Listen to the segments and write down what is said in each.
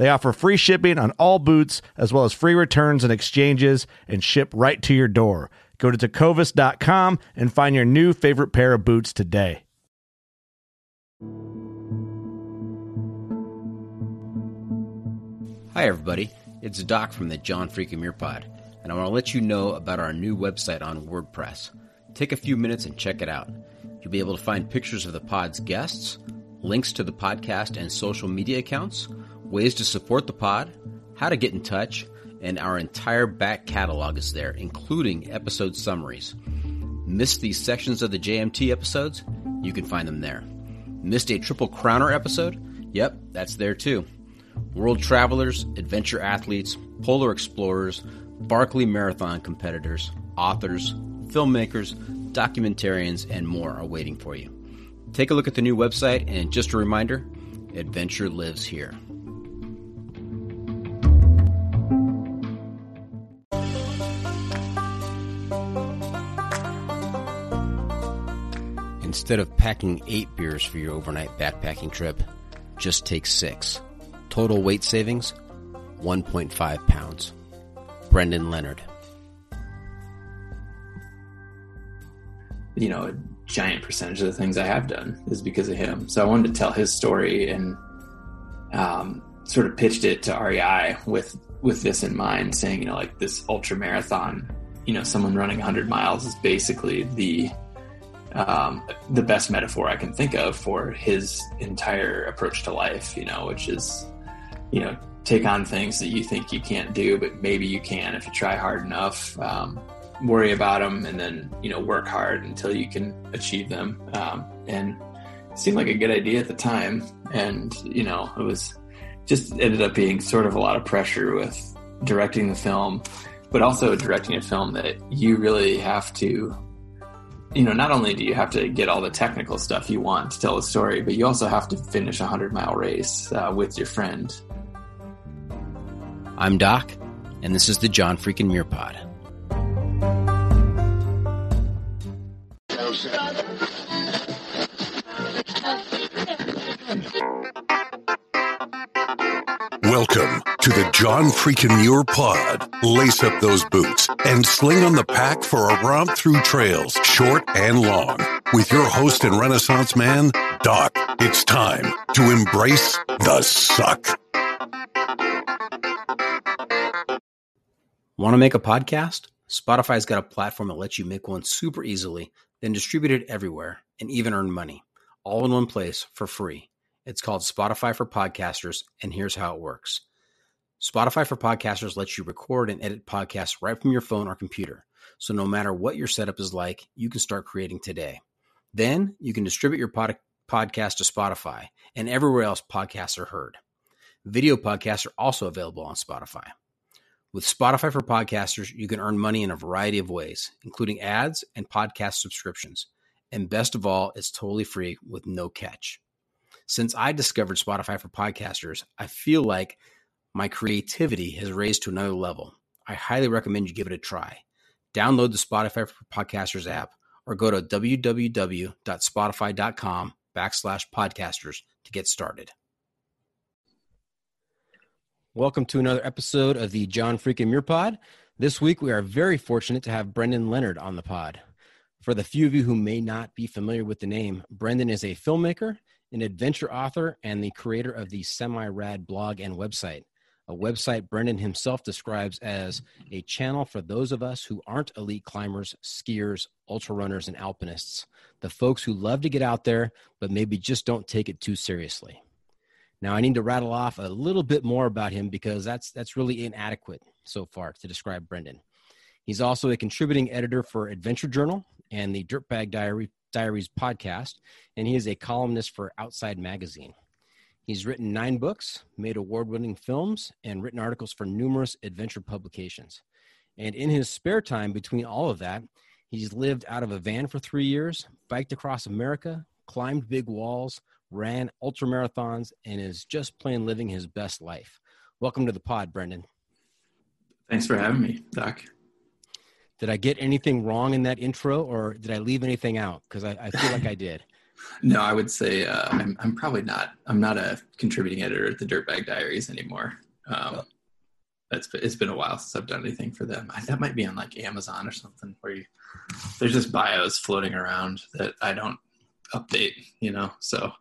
They offer free shipping on all boots, as well as free returns and exchanges, and ship right to your door. Go to tecovas.com and find your new favorite pair of boots today. Hi, everybody. It's Doc from the John Freakin' Muir Pod, and I want to let you know about our new website on WordPress. Take a few minutes and check it out. You'll be able to find pictures of the pod's guests, links to the podcast and social media accounts, ways to support the pod, how to get in touch, and our entire back catalog is there, including episode summaries. Missed these sections of the JMT episodes? You can find them there. Missed a Triple Crowner episode? Yep, that's there too. World travelers, adventure athletes, polar explorers, Barkley Marathon competitors, authors, filmmakers, documentarians, and more are waiting for you. Take a look at the new website, and just a reminder adventure lives here. Instead of packing eight beers for your overnight backpacking trip, just take six. Total weight savings 1.5 pounds. Brendan Leonard. You know, a giant percentage of the things I have done is because of him. So I wanted to tell his story and um, sort of pitched it to REI with with this in mind, saying, you know, like this ultra marathon, you know, someone running 100 miles is basically the um, the best metaphor I can think of for his entire approach to life, you know, which is, you know, take on things that you think you can't do, but maybe you can if you try hard enough. Um, worry about them and then, you know, work hard until you can achieve them. Um, and seemed like a good idea at the time. And, you know, it was just ended up being sort of a lot of pressure with directing the film, but also directing a film that you really have to you know, not only do you have to get all the technical stuff you want to tell a story, but you also have to finish a hundred mile race uh, with your friend. I'm Doc, and this is the John Freakin' Muir Pod. Welcome to the John Freakin' Muir Pod. Lace up those boots and sling on the pack for a romp through trails, short and long. With your host and Renaissance man, Doc, it's time to embrace the suck. Want to make a podcast? Spotify's got a platform that lets you make one super easily, then distribute it everywhere and even earn money, all in one place for free. It's called Spotify for Podcasters, and here's how it works. Spotify for Podcasters lets you record and edit podcasts right from your phone or computer. So no matter what your setup is like, you can start creating today. Then you can distribute your pod- podcast to Spotify and everywhere else podcasts are heard. Video podcasts are also available on Spotify. With Spotify for Podcasters, you can earn money in a variety of ways, including ads and podcast subscriptions. And best of all, it's totally free with no catch. Since I discovered Spotify for Podcasters, I feel like my creativity has raised to another level. I highly recommend you give it a try. Download the Spotify for Podcasters app or go to www.spotify.com backslash podcasters to get started. Welcome to another episode of the John Freakin' Muir Pod. This week we are very fortunate to have Brendan Leonard on the pod. For the few of you who may not be familiar with the name, Brendan is a filmmaker, an adventure author, and the creator of the Semi Rad blog and website a website Brendan himself describes as a channel for those of us who aren't elite climbers, skiers, ultra runners, and alpinists, the folks who love to get out there, but maybe just don't take it too seriously. Now, I need to rattle off a little bit more about him because that's, that's really inadequate so far to describe Brendan. He's also a contributing editor for Adventure Journal and the Dirtbag Diary, Diaries podcast, and he is a columnist for Outside Magazine. He's written nine books, made award winning films, and written articles for numerous adventure publications. And in his spare time between all of that, he's lived out of a van for three years, biked across America, climbed big walls, ran ultra marathons, and is just plain living his best life. Welcome to the pod, Brendan. Thanks for having me, Doc. Did I get anything wrong in that intro or did I leave anything out? Because I, I feel like I did. No, I would say uh, I'm, I'm probably not. I'm not a contributing editor at the Dirtbag Diaries anymore. Um, that's it's been a while since I've done anything for them. I, that might be on like Amazon or something where you, there's just bios floating around that I don't update. You know, so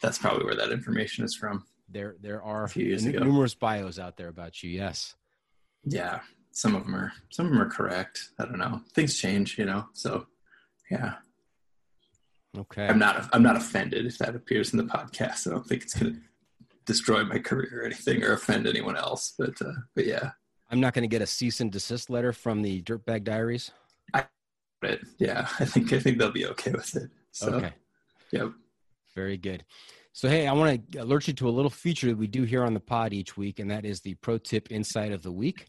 that's probably where that information is from. There, there are a few years ago numerous bios out there about you. Yes. Yeah, some of them are. Some of them are correct. I don't know. Things change, you know. So, yeah. Okay. I'm not I'm not offended if that appears in the podcast. I don't think it's going to destroy my career or anything or offend anyone else. But uh, but yeah. I'm not going to get a cease and desist letter from the Dirtbag Diaries. I it. Yeah, I think I think they'll be okay with it. So, okay. Yep. Very good. So hey, I want to alert you to a little feature that we do here on the pod each week, and that is the pro tip insight of the week.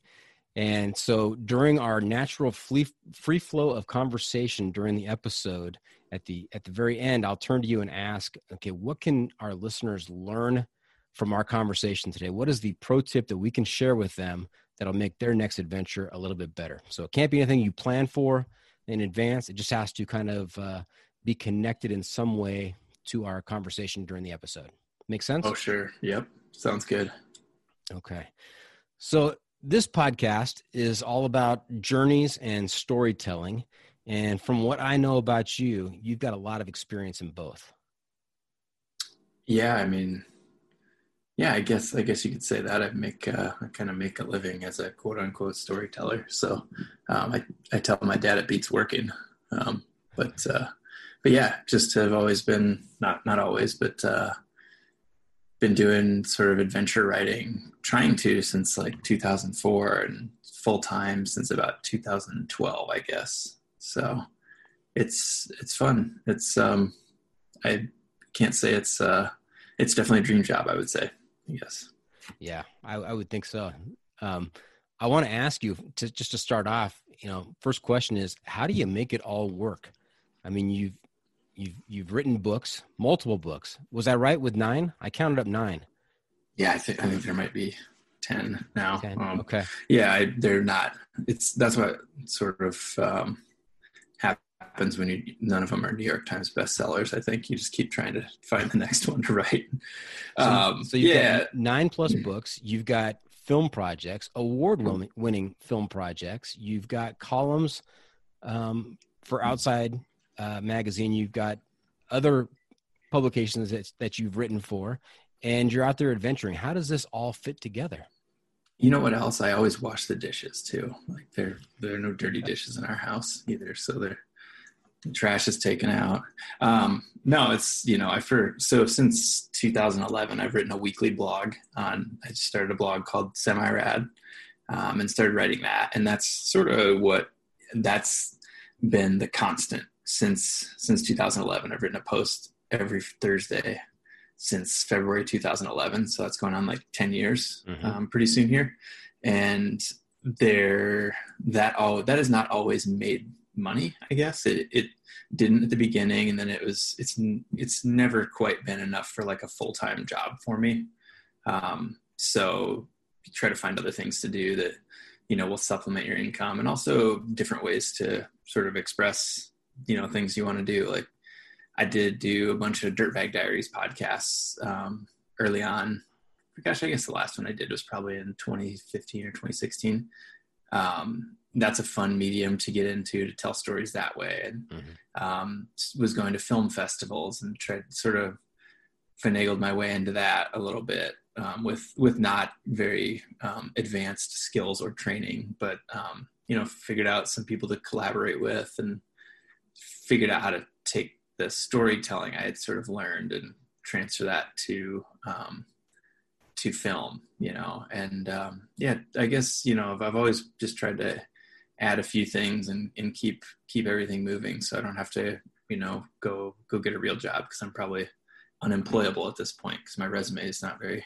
And so during our natural free, free flow of conversation during the episode, at the at the very end, I'll turn to you and ask, okay, what can our listeners learn from our conversation today? What is the pro tip that we can share with them that'll make their next adventure a little bit better? So it can't be anything you plan for in advance. It just has to kind of uh, be connected in some way to our conversation during the episode. Make sense? Oh, sure. Yep. Sounds good. Okay. So this podcast is all about journeys and storytelling. And from what I know about you, you've got a lot of experience in both. Yeah, I mean, yeah, I guess I guess you could say that. I make uh, I kind of make a living as a quote unquote storyteller. So um, I I tell my dad it beats working. Um, but uh, but yeah, just have always been not not always, but uh, been doing sort of adventure writing, trying to since like 2004 and full time since about 2012, I guess. So it's it's fun. It's um I can't say it's uh it's definitely a dream job, I would say. Yes. Yeah, I, I would think so. Um I want to ask you to just to start off, you know, first question is how do you make it all work? I mean, you've you've you've written books, multiple books. Was I right with nine? I counted up nine. Yeah, I think I think there might be ten now. 10. Um, okay. Yeah, I, they're not. It's that's what sort of um, happens when you none of them are New York Times bestsellers. I think you just keep trying to find the next one to write. So, um, so you've yeah. got nine plus books. You've got film projects, award winning film projects. You've got columns um, for outside uh, magazine. You've got other publications that, that you've written for, and you're out there adventuring. How does this all fit together? You know what else? I always wash the dishes too. Like there, there are no dirty dishes in our house either. So they're trash is taken out. Um, no, it's you know I for so since 2011 I've written a weekly blog on. I started a blog called Semi Rad, um, and started writing that, and that's sort of what that's been the constant since since 2011. I've written a post every Thursday since February 2011, so that's going on like 10 years, mm-hmm. um, pretty soon here, and there that all that has not always made money i guess it, it didn't at the beginning and then it was it's it's never quite been enough for like a full-time job for me um, so try to find other things to do that you know will supplement your income and also different ways to sort of express you know things you want to do like i did do a bunch of dirtbag diaries podcasts um, early on gosh i guess the last one i did was probably in 2015 or 2016 um, that's a fun medium to get into to tell stories that way. And mm-hmm. um, was going to film festivals and tried sort of finagled my way into that a little bit um, with with not very um, advanced skills or training, but um, you know figured out some people to collaborate with and figured out how to take the storytelling I had sort of learned and transfer that to um, to film, you know, and um, yeah, I guess you know I've always just tried to add a few things and, and keep keep everything moving, so I don't have to you know go go get a real job because I'm probably unemployable at this point because my resume is not very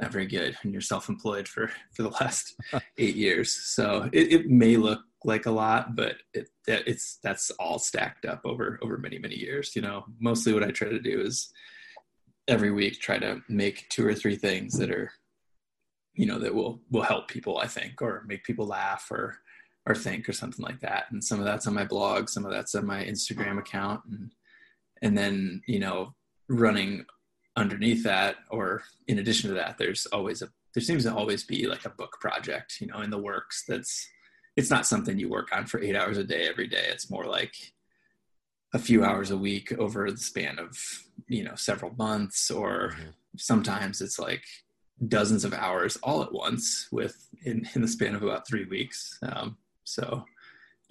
not very good and you're self-employed for for the last eight years. So it, it may look like a lot but it it's that's all stacked up over over many many years you know? Mostly what i try to do is every week try to make two or three things that are you know that will will help people i think or make people laugh or or think or something like that. And some of that's on my blog some of that's on my instagram account and and then you know running underneath that or in addition to that there's always a there seems to always be like a book project you know in the works that's it's not something you work on for eight hours a day every day. It's more like a few hours a week over the span of you know several months or mm-hmm. sometimes it's like dozens of hours all at once with in, in the span of about three weeks. Um, so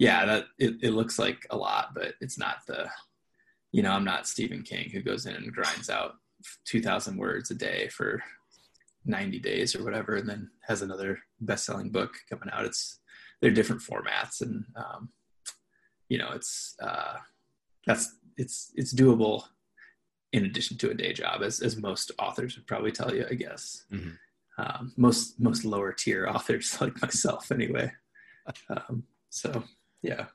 yeah that it, it looks like a lot but it's not the you know i'm not stephen king who goes in and grinds out 2000 words a day for 90 days or whatever and then has another best-selling book coming out. It's they're different formats and um, you know it's uh, that's it's it's doable in addition to a day job, as as most authors would probably tell you, I guess. Mm-hmm. Um, most most lower tier authors like myself, anyway. Um, so yeah.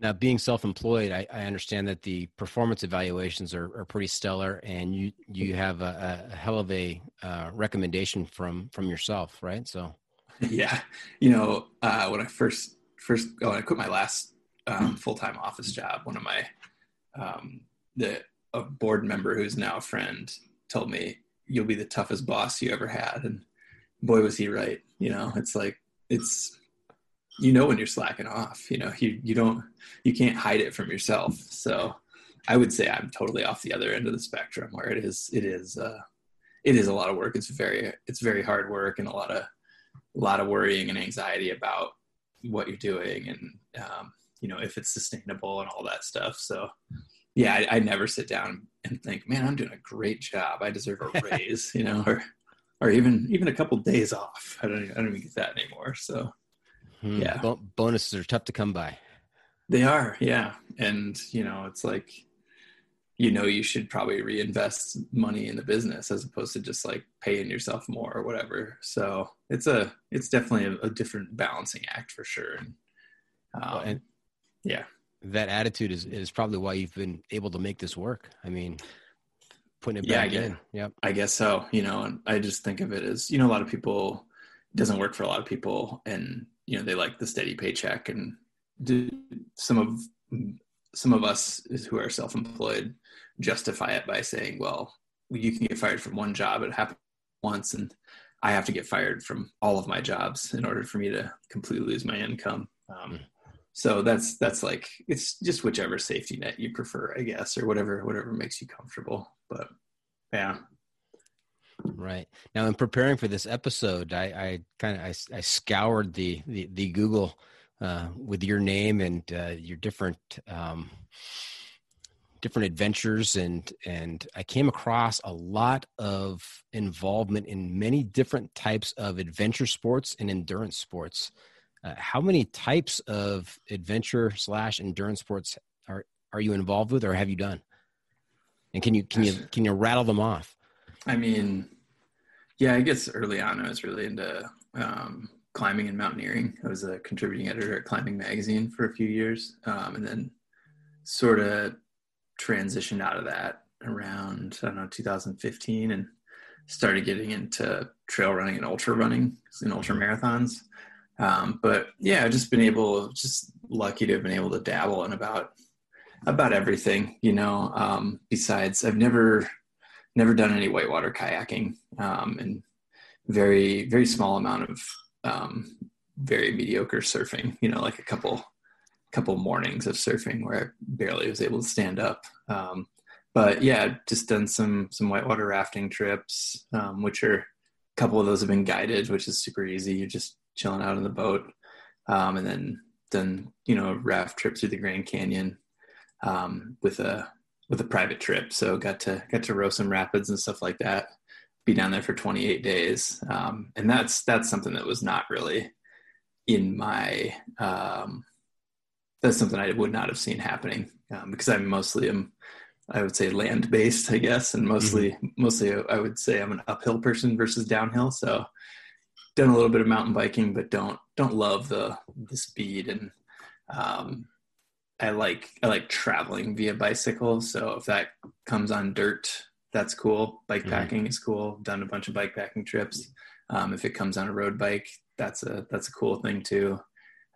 Now, being self-employed, I, I, understand that the performance evaluations are, are pretty stellar, and you you have a, a hell of a uh, recommendation from from yourself, right? So, yeah, you know, uh, when I first first oh, I quit my last um, full time office job, one of my um, the a board member who's now a friend told me you'll be the toughest boss you ever had, and boy was he right. You know, it's like it's you know when you're slacking off. You know, you you don't you can't hide it from yourself. So I would say I'm totally off the other end of the spectrum where it is it is uh, it is a lot of work. It's very it's very hard work and a lot of a lot of worrying and anxiety about what you're doing and um, you know if it's sustainable and all that stuff. So yeah I, I, never sit down and think man i'm doing a great job. I deserve a raise you know or or even even a couple days off. I don't i don't even get that anymore. So hmm. yeah. Bo- bonuses are tough to come by. They are yeah. And you know it's like you know you should probably reinvest money in the business as opposed to just like paying yourself more or whatever so it's a it's definitely a, a different balancing act for sure and, um, and yeah. That attitude is, is probably why you've been able to make this work. I mean, putting it back yeah, in. Yep. I guess so. You know, and I just think of it as, you know, a lot of people doesn't work for a lot of people and, you know, they like the steady paycheck and do some of, some of us who are self-employed justify it by saying, well, you can get fired from one job. It happened once and I have to get fired from all of my jobs in order for me to completely lose my income. Um, mm so that's that's like it's just whichever safety net you prefer i guess or whatever whatever makes you comfortable but yeah right now in preparing for this episode i i kind of I, I scoured the, the the google uh, with your name and uh, your different um, different adventures and and I came across a lot of involvement in many different types of adventure sports and endurance sports. Uh, how many types of adventure slash endurance sports are are you involved with or have you done? And can you can you can you rattle them off? I mean, yeah, I guess early on I was really into um, climbing and mountaineering. I was a contributing editor at Climbing Magazine for a few years, um, and then sort of transitioned out of that around I don't know 2015 and started getting into trail running and ultra running and ultra marathons. Um, but yeah, I've just been able, just lucky to have been able to dabble in about about everything. You know, um, besides I've never never done any whitewater kayaking um, and very very small amount of um, very mediocre surfing. You know, like a couple couple mornings of surfing where I barely was able to stand up. Um, but yeah, just done some some whitewater rafting trips, um, which are a couple of those have been guided, which is super easy. You're just chilling out in the boat, um, and then done you know raft trip through the Grand Canyon um, with a with a private trip. So got to got to row some rapids and stuff like that. Be down there for 28 days, um, and that's that's something that was not really in my um, that's something I would not have seen happening um, because I'm mostly am I would say land based, I guess, and mostly mm-hmm. mostly I would say I'm an uphill person versus downhill. So done a little bit of mountain biking, but don't don't love the the speed and um, I like I like traveling via bicycle. So if that comes on dirt, that's cool. Bike packing mm-hmm. is cool. Done a bunch of bike packing trips. Um, if it comes on a road bike, that's a that's a cool thing too.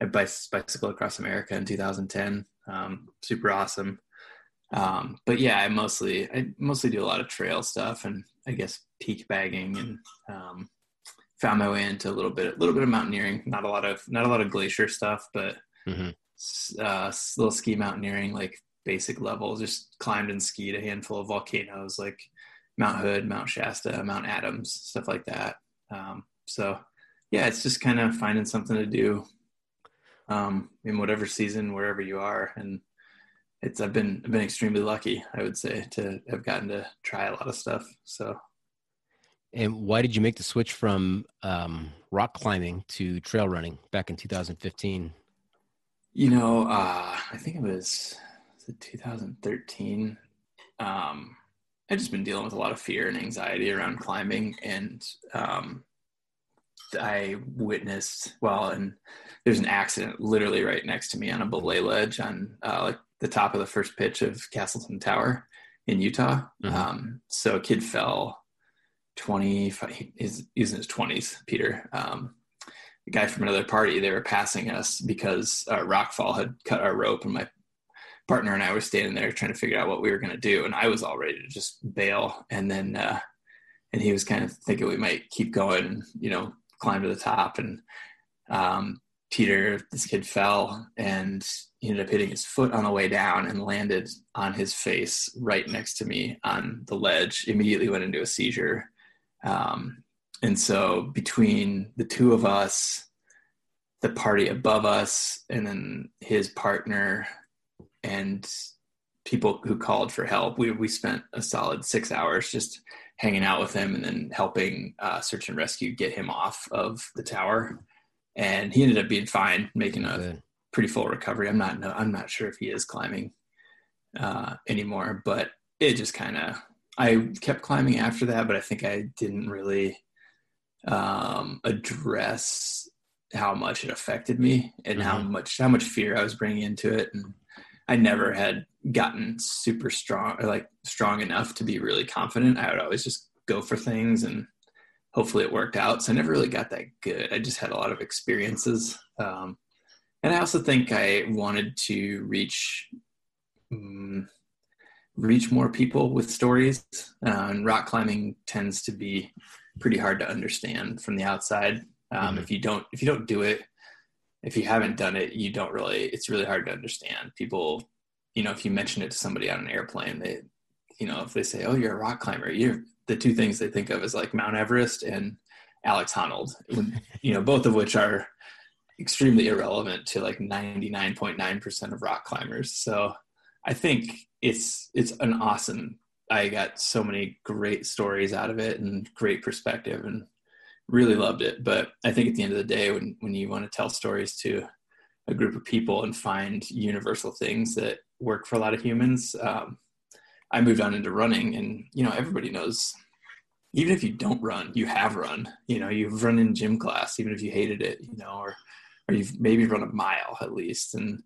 I bicycled across America in 2010. Um, super awesome. Um, but yeah, I mostly I mostly do a lot of trail stuff and I guess peak bagging and um, found my way into a little bit a little bit of mountaineering. Not a lot of not a lot of glacier stuff, but mm-hmm. uh, little ski mountaineering, like basic level. Just climbed and skied a handful of volcanoes like Mount Hood, Mount Shasta, Mount Adams, stuff like that. Um, so yeah, it's just kind of finding something to do um, in whatever season, wherever you are. And it's I've been I've been extremely lucky, I would say, to have gotten to try a lot of stuff. So. And why did you make the switch from um, rock climbing to trail running back in 2015? You know, uh, I think it was, was 2013. Um, I've just been dealing with a lot of fear and anxiety around climbing, and um, I witnessed well, and there's an accident literally right next to me on a belay ledge on uh, like the top of the first pitch of Castleton Tower in Utah. Mm-hmm. Um, so a kid fell 20, he's, he's in his 20s, Peter. Um, a guy from another party, they were passing us because our rockfall had cut our rope, and my partner and I were standing there trying to figure out what we were going to do. And I was all ready to just bail. And then, uh, and he was kind of thinking we might keep going, you know, climb to the top. And um, Peter, this kid fell and he ended up hitting his foot on the way down and landed on his face right next to me on the ledge. Immediately went into a seizure. Um, and so between the two of us, the party above us, and then his partner, and people who called for help, we we spent a solid six hours just hanging out with him and then helping uh, search and rescue get him off of the tower. And he ended up being fine, making a Good. pretty full recovery. I'm not no, I'm not sure if he is climbing uh, anymore, but it just kind of I kept climbing after that, but I think I didn't really um, address how much it affected me and mm-hmm. how much how much fear I was bringing into it and I never had gotten super strong or like strong enough to be really confident. I would always just go for things and hopefully it worked out. So I never really got that good. I just had a lot of experiences. Um, and I also think I wanted to reach um, reach more people with stories. Uh, and rock climbing tends to be pretty hard to understand from the outside. Um, mm-hmm. If you don't if you don't do it, if you haven't done it, you don't really, it's really hard to understand. People, you know, if you mention it to somebody on an airplane, they, you know, if they say, oh, you're a rock climber, you're the two things they think of is like Mount Everest and Alex Honnold, you know, both of which are extremely irrelevant to like 99.9% of rock climbers. So I think it's it's an awesome I got so many great stories out of it and great perspective and really loved it. But I think at the end of the day, when, when you want to tell stories to a group of people and find universal things that work for a lot of humans, um, I moved on into running and, you know, everybody knows, even if you don't run, you have run, you know, you've run in gym class, even if you hated it, you know, or, or you've maybe run a mile at least. And,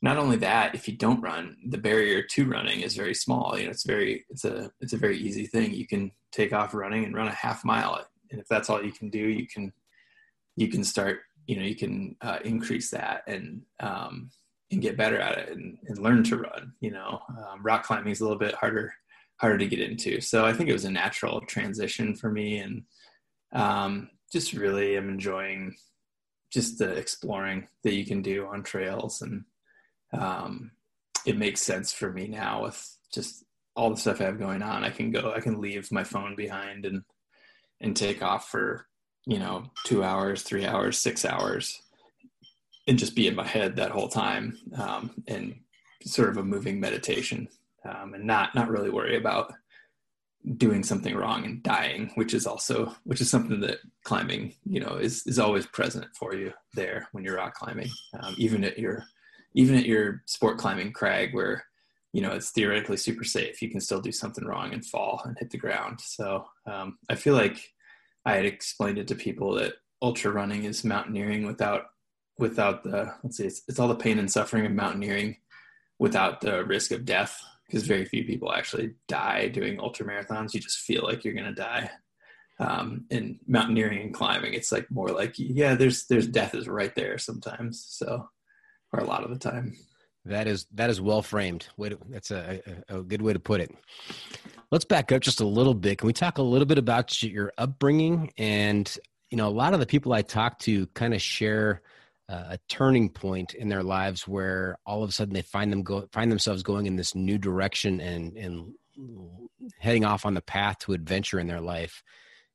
not only that, if you don't run, the barrier to running is very small. You know, it's very it's a it's a very easy thing. You can take off running and run a half mile, and if that's all you can do, you can you can start. You know, you can uh, increase that and um, and get better at it and, and learn to run. You know, um, rock climbing is a little bit harder harder to get into. So I think it was a natural transition for me, and um, just really am enjoying just the exploring that you can do on trails and um, it makes sense for me now with just all the stuff I have going on. I can go, I can leave my phone behind and and take off for you know two hours, three hours, six hours, and just be in my head that whole time, um, and sort of a moving meditation, um, and not not really worry about doing something wrong and dying, which is also which is something that climbing you know is is always present for you there when you're rock climbing, um, even at your even at your sport climbing crag where you know it's theoretically super safe. You can still do something wrong and fall and hit the ground. So um, i feel like i had explained it to people that ultra running is mountaineering without without the let's see it's, it's all the pain and suffering of mountaineering without the risk of death because very few people actually die doing ultra marathons. You just feel like you're going to die. Um, in mountaineering and climbing it's like more like yeah there's there's death is right there sometimes so or a lot of the time. That is that is well framed. Way to, that's a, a, a good way to put it. Let's back up just a little bit. Can we talk a little bit about your upbringing? And you know, a lot of the people I talk to kind of share uh, a turning point in their lives where all of a sudden they find them go find themselves going in this new direction and and heading off on the path to adventure in their life.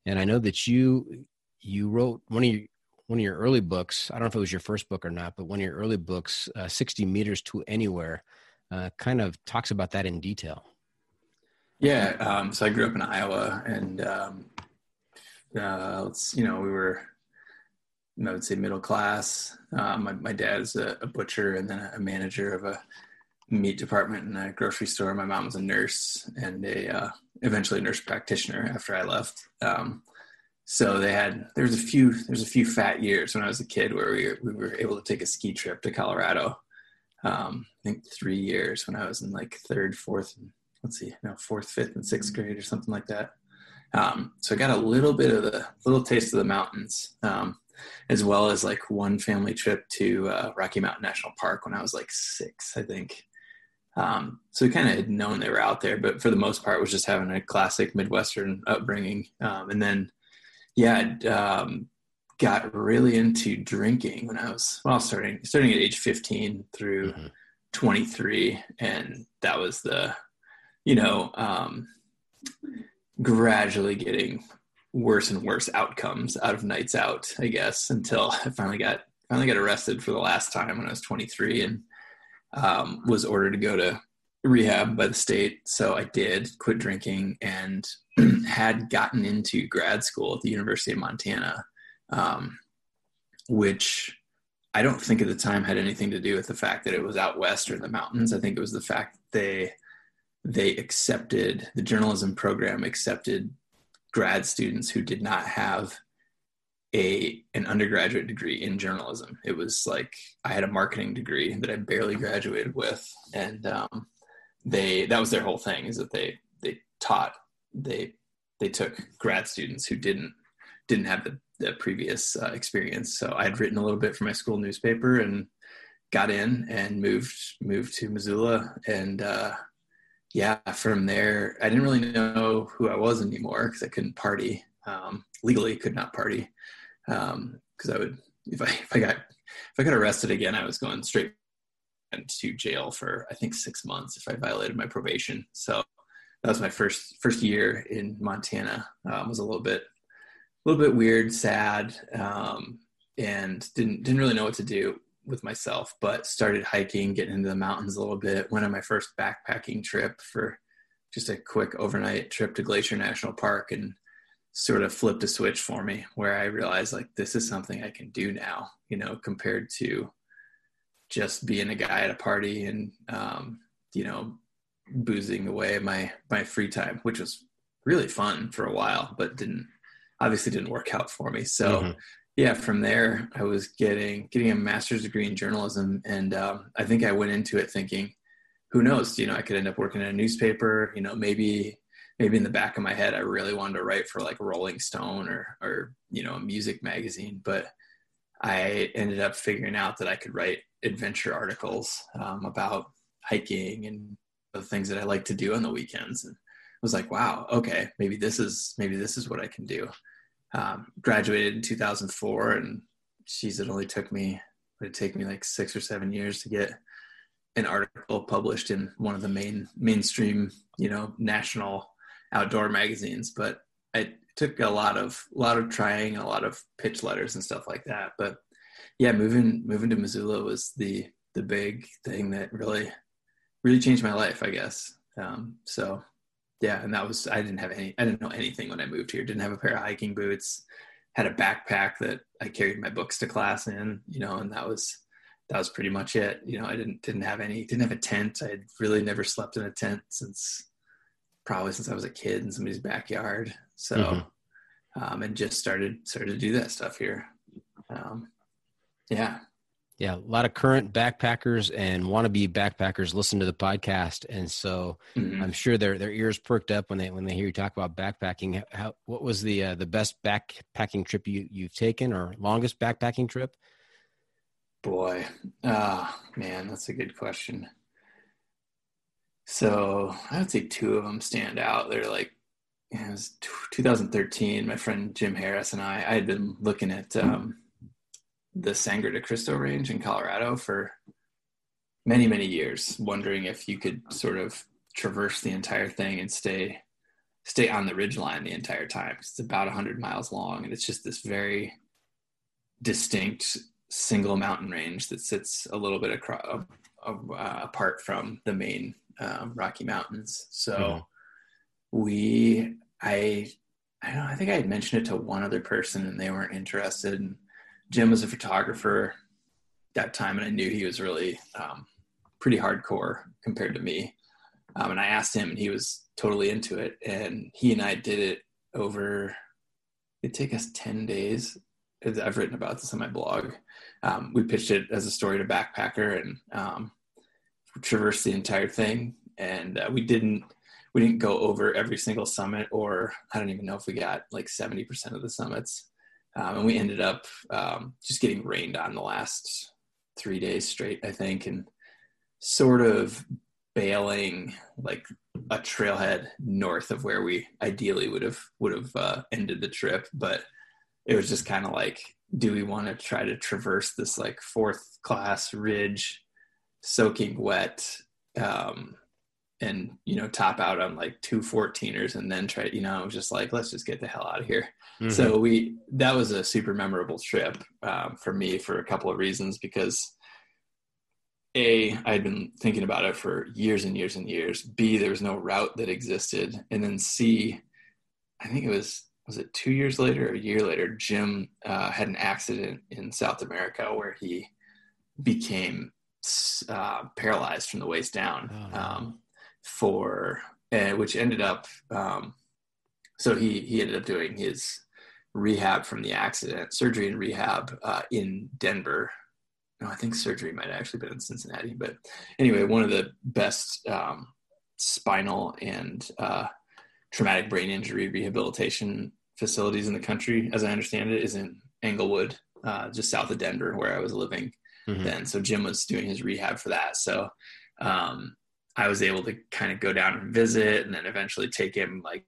And I know that you you wrote one of your one of your early books. I don't know if it was your first book or not, but one of your early books, uh, 60 Meters to Anywhere, uh, kind of talks about that in detail. Yeah. Um, so I grew up in Iowa and, um, uh, you know, we were, I would say middle class. Um, my, my dad's a, a, butcher and then a manager of a meat department in a grocery store. My mom was a nurse and a, uh, eventually a nurse practitioner after I left. Um, so they had there's a few there's a few fat years when I was a kid where we were, we were able to take a ski trip to Colorado. Um, I think three years when I was in like third, fourth, and let's see, no, fourth, fifth, and sixth grade or something like that. Um, so I got a little bit of the little taste of the mountains, um, as well as like one family trip to uh, Rocky Mountain National Park when I was like six, I think. Um, so we kind of had known they were out there, but for the most part, was just having a classic Midwestern upbringing. Um, and then yeah, um, got really into drinking when I was well starting starting at age 15 through mm-hmm. 23, and that was the you know um, gradually getting worse and worse outcomes out of nights out, I guess, until I finally got finally got arrested for the last time when I was 23 and um, was ordered to go to rehab by the state. So I did quit drinking and had gotten into grad school at the University of Montana, um, which I don't think at the time had anything to do with the fact that it was out west or in the mountains. I think it was the fact that they they accepted the journalism program accepted grad students who did not have a an undergraduate degree in journalism. It was like I had a marketing degree that I barely graduated with, and um, they that was their whole thing is that they they taught they they took grad students who didn't didn't have the, the previous uh, experience. So I had written a little bit for my school newspaper and got in and moved moved to Missoula and uh, yeah, from there I didn't really know who I was anymore because I couldn't party um, legally, could not party because um, I would if I if I got if I got arrested again, I was going straight to jail for I think six months if I violated my probation. So that was my first first year in Montana. Um, was a little bit a little bit weird, sad. Um, and didn't didn't really know what to do with myself, but started hiking, getting into the mountains a little bit. Went on my first backpacking trip for just a quick overnight trip to Glacier National Park and sort of flipped a switch for me where I realized like this is something I can do now, you know, compared to just being a guy at a party and um, you know, boozing away my my free time, which was really fun for a while, but didn't obviously didn't work out for me. So mm-hmm. yeah, from there I was getting getting a master's degree in journalism, and um, I think I went into it thinking, who knows, you know, I could end up working in a newspaper. You know, maybe maybe in the back of my head I really wanted to write for like Rolling Stone or or you know a music magazine, but I ended up figuring out that I could write adventure articles um, about hiking and the things that I like to do on the weekends. And I was like, wow, okay, maybe this is maybe this is what I can do. Um, graduated in 2004, and geez, it only took me it take me like six or seven years to get an article published in one of the main mainstream, you know, national outdoor magazines. But it took a lot of a lot of trying, a lot of pitch letters and stuff like that. But yeah, moving moving to Missoula was the the big thing that really really changed my life, I guess. Um, so yeah, and that was I didn't have any I didn't know anything when I moved here. Didn't have a pair of hiking boots. Had a backpack that I carried my books to class in, you know, and that was that was pretty much it. You know, I didn't didn't have any didn't have a tent. I had really never slept in a tent since probably since I was a kid in somebody's backyard. So mm-hmm. um, and just started started to do that stuff here. Um, yeah, yeah, a lot of current backpackers and wannabe backpackers listen to the podcast, and so mm-hmm. I'm sure their their ears perked up when they when they hear you talk about backpacking. How what was the uh, the best backpacking trip you you've taken, or longest backpacking trip? Boy, oh man, that's a good question. So I would say two of them stand out. They're like it was 2013. My friend Jim Harris and I I had been looking at. Um, the Sangre de Cristo range in Colorado for many, many years, wondering if you could sort of traverse the entire thing and stay stay on the ridge line the entire time. It's about 100 miles long, and it's just this very distinct single mountain range that sits a little bit across, uh, apart from the main um, Rocky Mountains. So mm-hmm. we, I, I don't I think I had mentioned it to one other person, and they weren't interested. And Jim was a photographer that time, and I knew he was really um, pretty hardcore compared to me. Um, and I asked him, and he was totally into it. And he and I did it over. It take us ten days. I've written about this on my blog. Um, we pitched it as a story to backpacker and um, traversed the entire thing. And uh, we didn't we didn't go over every single summit, or I don't even know if we got like seventy percent of the summits. Um, and we ended up um, just getting rained on the last three days straight, I think, and sort of bailing like a trailhead north of where we ideally would have would have uh, ended the trip, but it was just kind of like, do we want to try to traverse this like fourth class ridge, soaking wet, um, and you know top out on like two 14ers and then try you know I was just like let's just get the hell out of here. Mm-hmm. so we that was a super memorable trip um, for me for a couple of reasons because a i had been thinking about it for years and years and years. B there was no route that existed. And then c i think it was was it two years later or a year later jim uh, had an accident in south america where he became uh, paralyzed from the waist down. Oh, um, for uh, which ended up um, so he he ended up doing his rehab from the accident surgery and rehab uh, in denver. No i think surgery might have actually been in cincinnati but anyway one of the best um, spinal and uh, traumatic brain injury rehabilitation facilities in the country as i understand it is in englewood uh, just south of denver where i was living mm-hmm. then. So jim was doing his rehab for that. So um, I was able to kind of go down and visit and then eventually take him like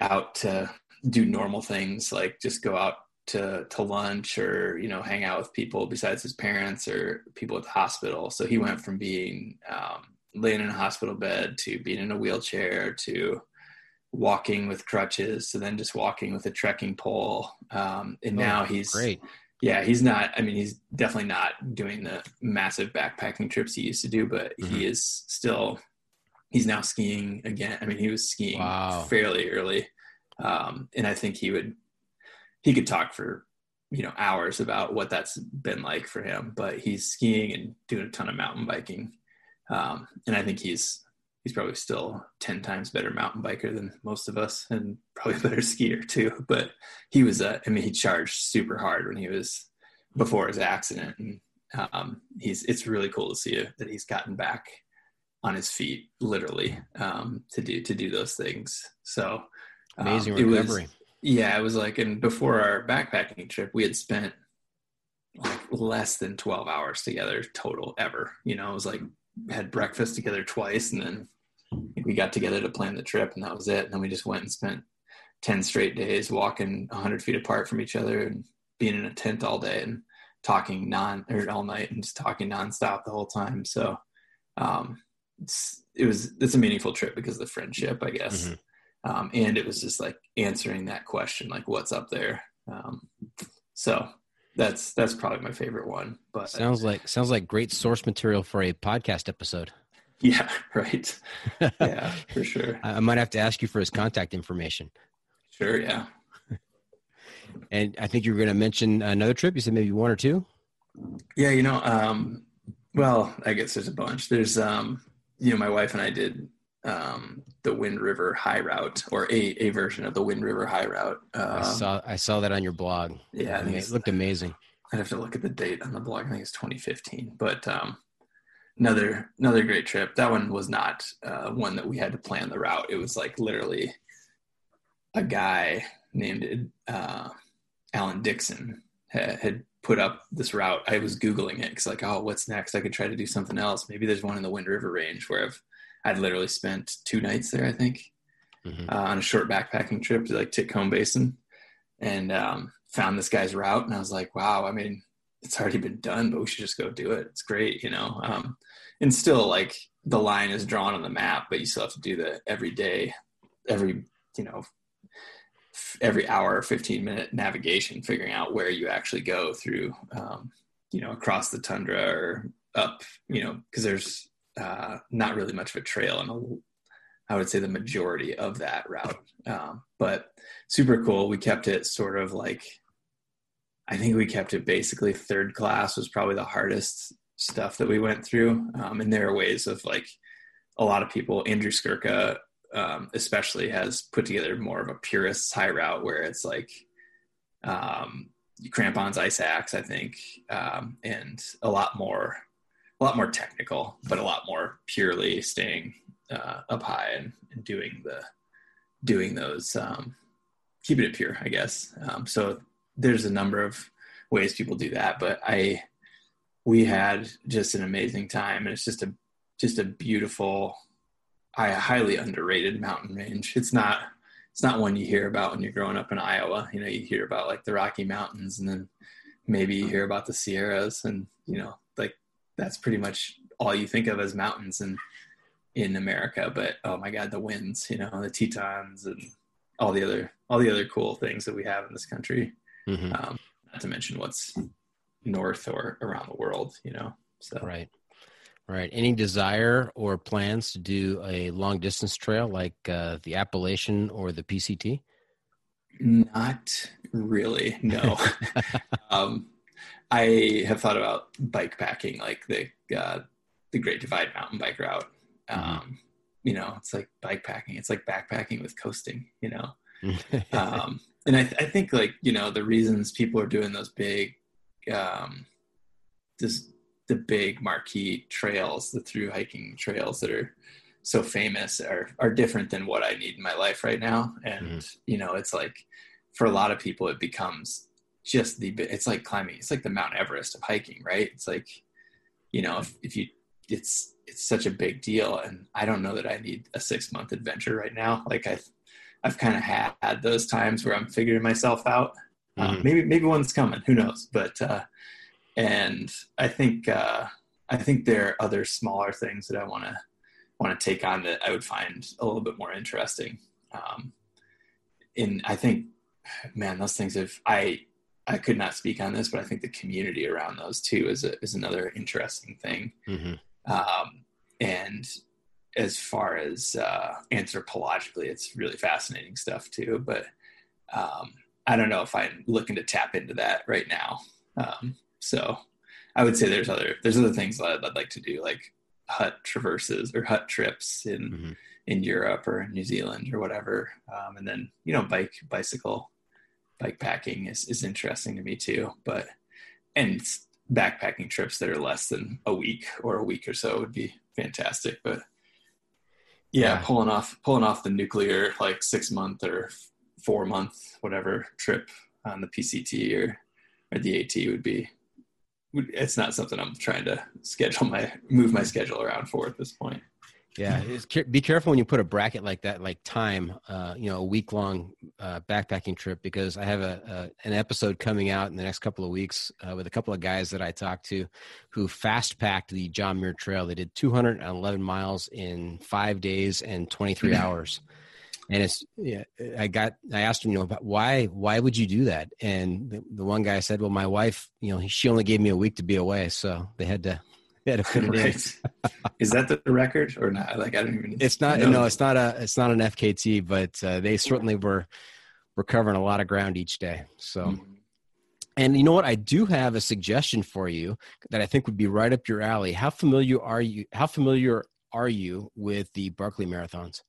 out to do normal things like just go out to to lunch or you know hang out with people besides his parents or people at the hospital so he went from being um, laying in a hospital bed to being in a wheelchair to walking with crutches to then just walking with a trekking pole. Um, and oh, now he's great. Yeah, he's not. I mean, he's definitely not doing the massive backpacking trips he used to do, but mm-hmm. he is still. He's now skiing again. I mean, he was skiing wow. fairly early, um, and I think he would. He could talk for you know hours about what that's been like for him but he's skiing and doing a ton of mountain biking um, and i think he's he's probably still 10 times better mountain biker than most of us and probably a better skier too but he was uh, i mean he charged super hard when he was before his accident and um, he's it's really cool to see that he's gotten back on his feet literally um, to do to do those things so um, amazing recovery was, yeah, it was like, and before our backpacking trip, we had spent like less than 12 hours together total ever. You know, it was like, had breakfast together twice and then we got together to plan the trip and that was it. And then we just went and spent 10 straight days walking 100 feet apart from each other and being in a tent all day and talking non or all night and just talking nonstop the whole time. So, um, it was, it's a meaningful trip because of the friendship, I guess. Mm-hmm um, and it was just like answering that question like what's up there um, so that's that's probably my favorite one but sounds like sounds like great source material for a podcast episode. Yeah right. Yeah for sure. I might have to ask you for his contact information. Sure yeah. And i think you were going to mention another trip. You said maybe one or two? Yeah you know um well i guess there's a bunch. There's um you know my wife and i did um, the Wind River High Route or a, a version of the Wind River High Route. Um, I saw I saw that on your blog. Yeah, I think it looked amazing. I'd have to look at the date on the blog. I think it's 2015, but um, another another great trip. That one was not uh, one that we had to plan the route. It was like literally a guy named uh, Alan Dixon had, had put up this route. I was googling it because like, oh, what's next? I could try to do something else. Maybe there's one in the Wind River Range where I've I'd literally spent two nights there, I think, mm-hmm. uh, on a short backpacking trip to like Titcomb Basin, and um, found this guy's route, and I was like, wow, I mean, it's already been done, but we should just go do it. It's great, you know. Um, and still, like the line is drawn on the map, but you still have to do the every day, every you know, every hour, fifteen minute navigation, figuring out where you actually go through, um, you know, across the tundra or up, you know, because there's uh, not really much of a trail and I would say the majority of that route. Um, but super cool. We kept it sort of like, I think we kept it basically third class was probably the hardest stuff that we went through. Um, and there are ways of like a lot of people, Andrew Skurka um, especially has put together more of a purist high route where it's like, um, crampons, ice axe, I think, um, and a lot more a lot more technical, but a lot more purely staying uh, up high and, and, doing the doing those um, keeping it pure, I guess. Um, so there's a number of ways people do that, but I we had just an amazing time, and it's just a just a beautiful, I highly underrated mountain range. It's not it's not one you hear about when you're growing up in Iowa. You know, you hear about like the Rocky Mountains, and then maybe you hear about the Sierras, and you know, that's pretty much all you think of as mountains in in America. But oh my God, the winds, you know, the Tetons and all the other all the other cool things that we have in this country. Mm-hmm. Um, not to mention what's north or around the world, you know. So right. Right. Any desire or plans to do a long distance trail like uh, the Appalachian or the PCT? Not really. No. um, I have thought about bike packing, like the uh, the Great Divide mountain bike route. Mm-hmm. Um. You know, it's like bike packing. It's like backpacking with coasting. You know, um, and I, th- I, think like you know the reasons people are doing those big, um, this the big marquee trails, the through hiking trails that are so famous are are different than what I need in my life right now. And mm-hmm. you know, it's like for a lot of people, it becomes just the bit, it's like climbing it's like the mount everest of hiking right? It's like you know if, if you it's it's such a big deal. And i don't know that i need a six month adventure right now. Like i've i've kind of had, had those times where i'm figuring myself out. Uh, mm-hmm. uh, maybe maybe one's coming who knows? But uh and i think uh i think there are other smaller things that i want to want to take on that i would find a little bit more interesting. Um, and I think, man, those things have I I could not speak on this, but I think the community around those two is a, is another interesting thing. Mm-hmm. Um, and as far as uh, anthropologically, it's really fascinating stuff too. But um, I don't know if I'm looking to tap into that right now. Um, so I would say there's other there's other things that I'd like to do, like hut traverses or hut trips in Mhm. in Europe or New Zealand or whatever. Um, and then you know, bike bicycle bike packing is is interesting to me too. But and backpacking trips that are less than a week or a week or so would be fantastic. But yeah, Yeah. pulling off pulling off the nuclear like six month or four month whatever trip on the PCT or or the AT would be. It's not something I'm trying to schedule my move my schedule around for at this point. Yeah, be careful when you put a bracket like that, like time. Uh, you know, a week long uh, backpacking trip, because I have a, a an episode coming out in the next couple of weeks uh, with a couple of guys that I talked to, who fast packed the John Muir Trail. They did 211 miles in five days and 23 hours, and it's yeah. I got I asked him, you know, about why why would you do that? And the, the one guy said, well, my wife, you know, she only gave me a week to be away, so they had to had to fit it. Right. Is that the record or not? Like I don't even. It's not know. no, it's not a it's not an FKT, but uh, they certainly were were covering a lot of ground each day. So, Mhm. and you know what? I do have a suggestion for you that I think would be right up your alley. How familiar are you? How familiar are you with the Barkley marathons?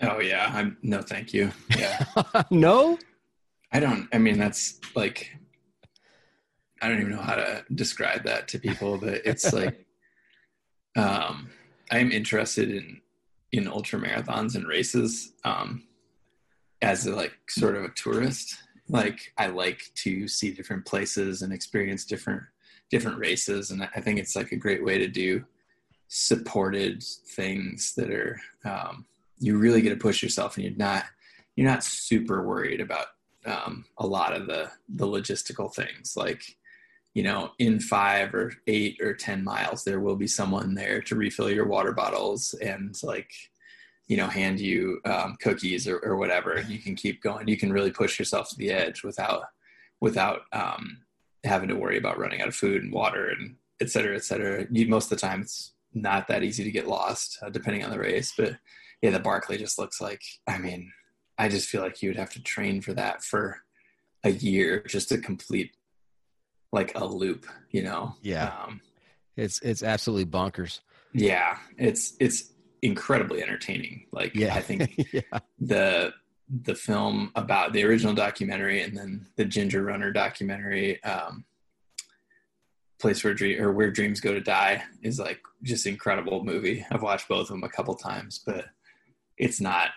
Oh yeah. I'm no, thank you. Yeah. no. I don't. I mean, that's like. I don't even know how to describe that to people, but it's like. Um, I'm interested in in ultra marathons and races. Um, as a, like sort of a tourist, like I like to see different places and experience different different races, and I think it's like a great way to do supported things that are um, you really get to push yourself, and you're not you're not super worried about um, a lot of the the logistical things like you know in five or eight or ten miles there will be someone there to refill your water bottles and like you know hand you um, cookies or, or whatever. You can keep going. You can really push yourself to the edge without without um, having to worry about running out of food and water and et cetera et cetera. You, most of the time it's not that easy to get lost uh, depending on the race. But yeah the Barkley just looks like i mean I just feel like you would have to train for that for a year just to complete like a loop, you know? Yeah. Um, It's it's absolutely bonkers. yeah. It's, it's incredibly entertaining. Like, Yeah. I think yeah. the, the film about the original documentary and then the Ginger Runner documentary, um, Place Where Dream or Where Dreams Go to Die is like just incredible movie. I've watched both of them a couple times, but it's not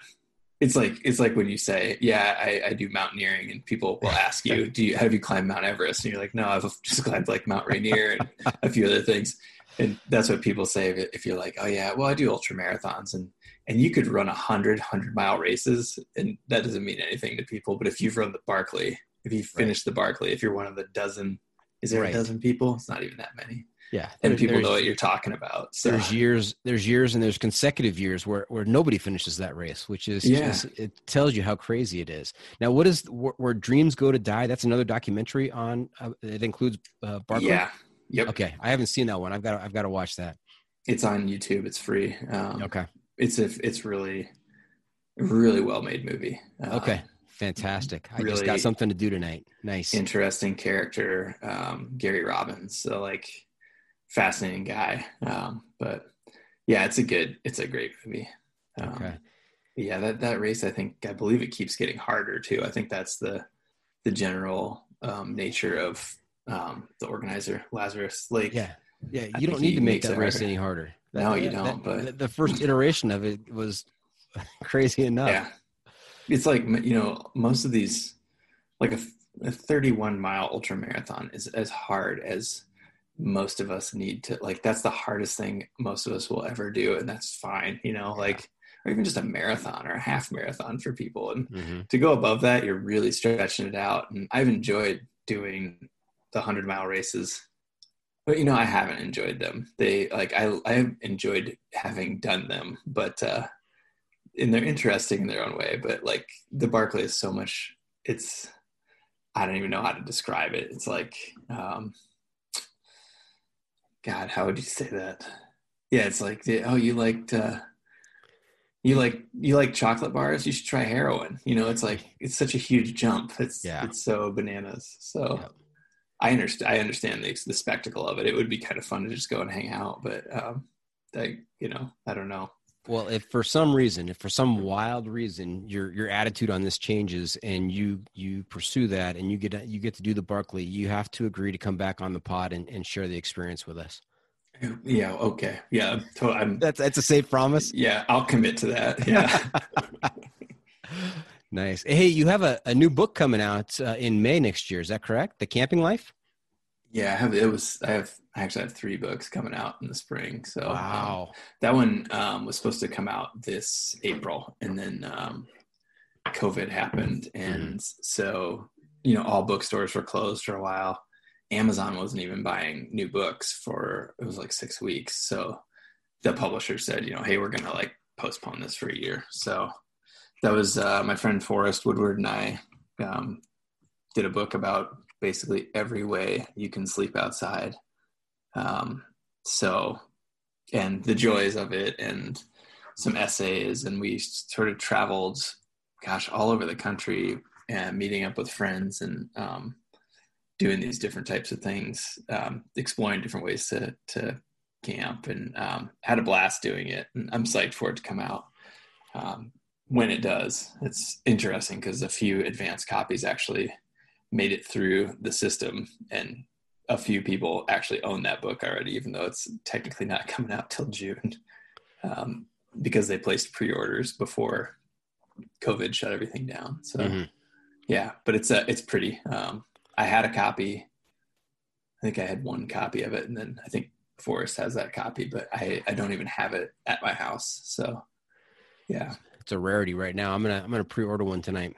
it's like it's like when you say, "Yeah, I, I do mountaineering," and people will ask you, "Do you have you climbed Mount Everest?" And you're like, "No, I've just climbed like Mount Rainier and a few other things." And that's what people say if, if you're like, "Oh yeah, well I do ultra marathons," and and you could run a hundred hundred mile races, and that doesn't mean anything to people. But if you've run the Barkley, if you finish the Barkley, if you're one of the dozen, is there Right. a dozen people? It's not even that many, Yeah. and There- people know what you're talking about. So there's years there's years and there's consecutive years where where nobody finishes that race which is Yeah. just it tells you how crazy it is now what is where, where dreams go to die that's another documentary on uh, it includes uh, Barkley? yeah, yep, okay i haven't seen that one i've got to, i've got to watch that it's on YouTube. It's free. Um, okay it's a, it's really really well made movie. Uh, okay fantastic i just got something to do tonight nice interesting character, um, Gary Robbins. So like fascinating guy. Um, but yeah, it's a good, it's a great movie. Um, okay Yeah, that that race, I think, I believe it keeps getting harder too. I think that's the the general um, nature of um, the organizer, Lazarus Lake. yeah yeah I you don't need to make that race harder. any harder No, you that- don't, but- the, first iteration of it was crazy enough Yeah. It's like, you know, most of these, like a, a 31 mile ultra marathon is as hard as most of us need to, like, that's the hardest thing most of us will ever do. And that's fine, you know, like, or even just a marathon or a half marathon for people. And Mhm. to go above that, you're really stretching it out. And I've enjoyed doing the 100 mile races. But you know, I haven't enjoyed them. They like I I enjoyed having done them, but uh and they're interesting in their own way. But like the Barkley is so much. It's I don't even know how to describe it. It's like, um, God, how would you say that? Yeah, it's like, oh, you liked, uh, you like, you like chocolate bars. You should try heroin. You know, it's like it's such a huge jump. It's Yeah. it's so bananas. So Yep. I understand. I understand the the spectacle of it. It would be kind of fun to just go and hang out, but um, I, you know, I don't know. Well, if for some reason, if for some wild reason your your attitude on this changes and you you pursue that and you get you get to do the Barkley, you have to agree to come back on the pod and, and share the experience with us. Yeah. Okay. Yeah. To- I'm. That's that's a safe promise. Yeah. I'll commit to that. Yeah. nice. Hey, you have a, a new book coming out uh, in May next year. Is that correct? The Camping Life. Yeah. I have. It was. I have. I actually have three books coming out in the spring. So um, Wow. that one um, was supposed to come out this April, and then um, COVID happened, and so you know all bookstores were closed for a while. Amazon wasn't even buying new books for it was like six weeks. So the publisher said, you know, hey, we're gonna like postpone this for a year. So that was uh, my friend Forrest Woodward and I um, did a book about basically every way you can sleep outside. Um, so and the joys of it and some essays and we sort of traveled gosh all over the country and meeting up with friends and um, doing these different types of things um, exploring different ways to to camp and um, had a blast doing it and i'm psyched for it to come out um, when it does it's interesting because a few advanced copies actually made it through the system and a few people actually own that book already, even though it's technically not coming out till June, um, because they placed pre-orders before COVID shut everything down. So Mhm. yeah, but it's uh, it's pretty. Um, I had a copy. I think I had one copy of it, and then I think Forrest has that copy, but I I don't even have it at my house. So yeah, It's a rarity right now. I'm gonna I'm gonna pre-order one tonight.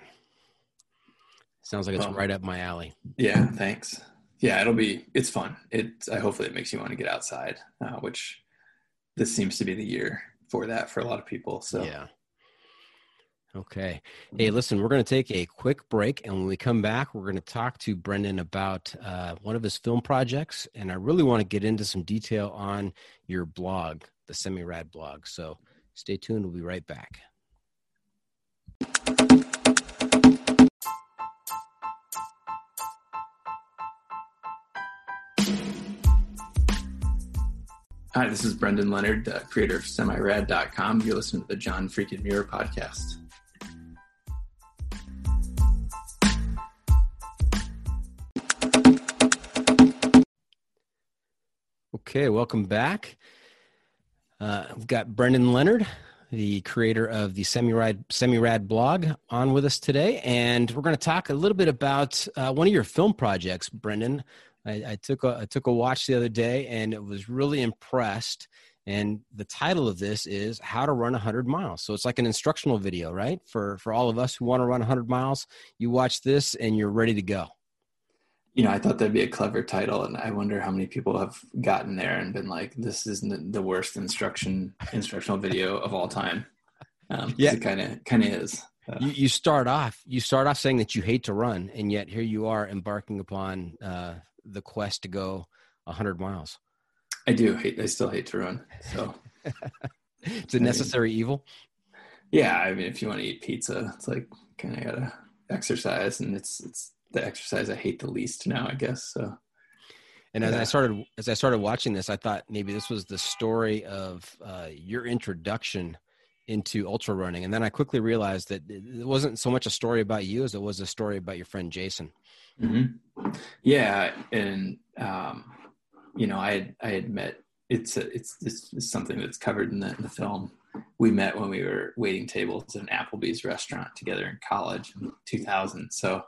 Sounds like it's Oh. right up my alley. Yeah, thanks. Yeah, it'll be it's fun. It I hopefully it makes you want to get outside, uh, which this seems to be the year for that for a lot of people. So Yeah. Okay. Hey, listen, we're going to take a quick break. And when we come back, we're going to talk to Brendan about uh, one of his film projects. And I really want to get into some detail on your blog, the Semi Rad blog. So stay tuned. We'll be right back. Hi, this is Brendan Leonard, uh, creator of semirad.com. You're listening to the John Freakin' Muir podcast. Okay. Welcome back. Uh, we've got Brendan Leonard, the creator of the Semi Rad Semi Rad blog, on with us today, and we're going to talk a little bit about uh, one of your film projects, Brendan. I, I took a I took a watch the other day, and it was really impressed. And the title of this is "How to Run 100 Miles." So it's like an instructional video, right? For for all of us who want to run 100 miles, you watch this and you're ready to go. You know, I thought that'd be a clever title, and I wonder how many people have gotten there and been like, "This is the worst instruction instructional video of all time." Um, Yeah. it kind of kind of is. Uh, you, you start off you start off saying that you hate to run and yet here you are embarking upon uh, the quest to go 100 miles I do hate. I still hate to run. So it's a necessary evil yeah, I mean, if you want to eat pizza, it's like kind of gotta exercise, and it's it's the exercise I hate the least now, I guess. So and as i started as i started watching this i thought maybe this was the story of uh, your introduction into ultra running and then i quickly realized that it wasn't so much a story about you as it was a story about your friend jason hmm Yeah, and um, you know, I I had met. It's a, it's this is something that's covered in the, in the film. We met when we were waiting tables at an Applebee's restaurant together in college in 2000. So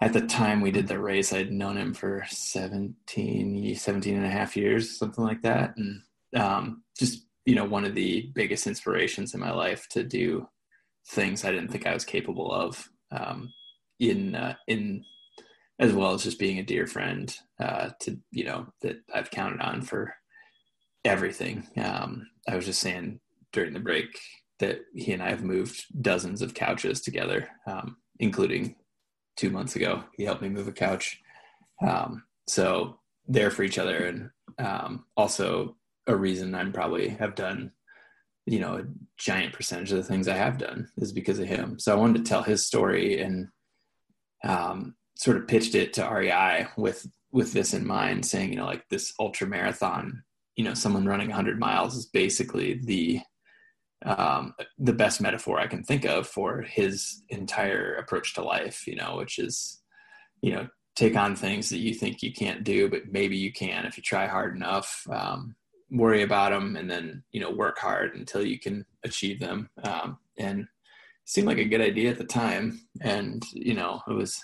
at the time we did the race, I'd known him for 17, 17 and a half years, something like that. And um, just, you know, one of the biggest inspirations in my life to do things I didn't think I was capable of um, in, uh, in, as well as just being a dear friend uh, to, you know, that I've counted on for everything. Um, I was just saying during the break, that he and I have moved dozens of couches together, um, including two months ago. He helped me move a couch. Um, so there for each other, and um, also a reason I'm probably have done, you know, a giant percentage of the things I have done is because of him. So I wanted to tell his story and um, sort of pitched it to REI with with this in mind, saying, you know, like this ultra marathon, you know, someone running 100 miles is basically the um, the best metaphor I can think of for his entire approach to life, you know, which is, you know, take on things that you think you can't do, but maybe you can if you try hard enough. Um, worry about them and then you know work hard until you can achieve them. Um, and seemed like a good idea at the time, and you know it was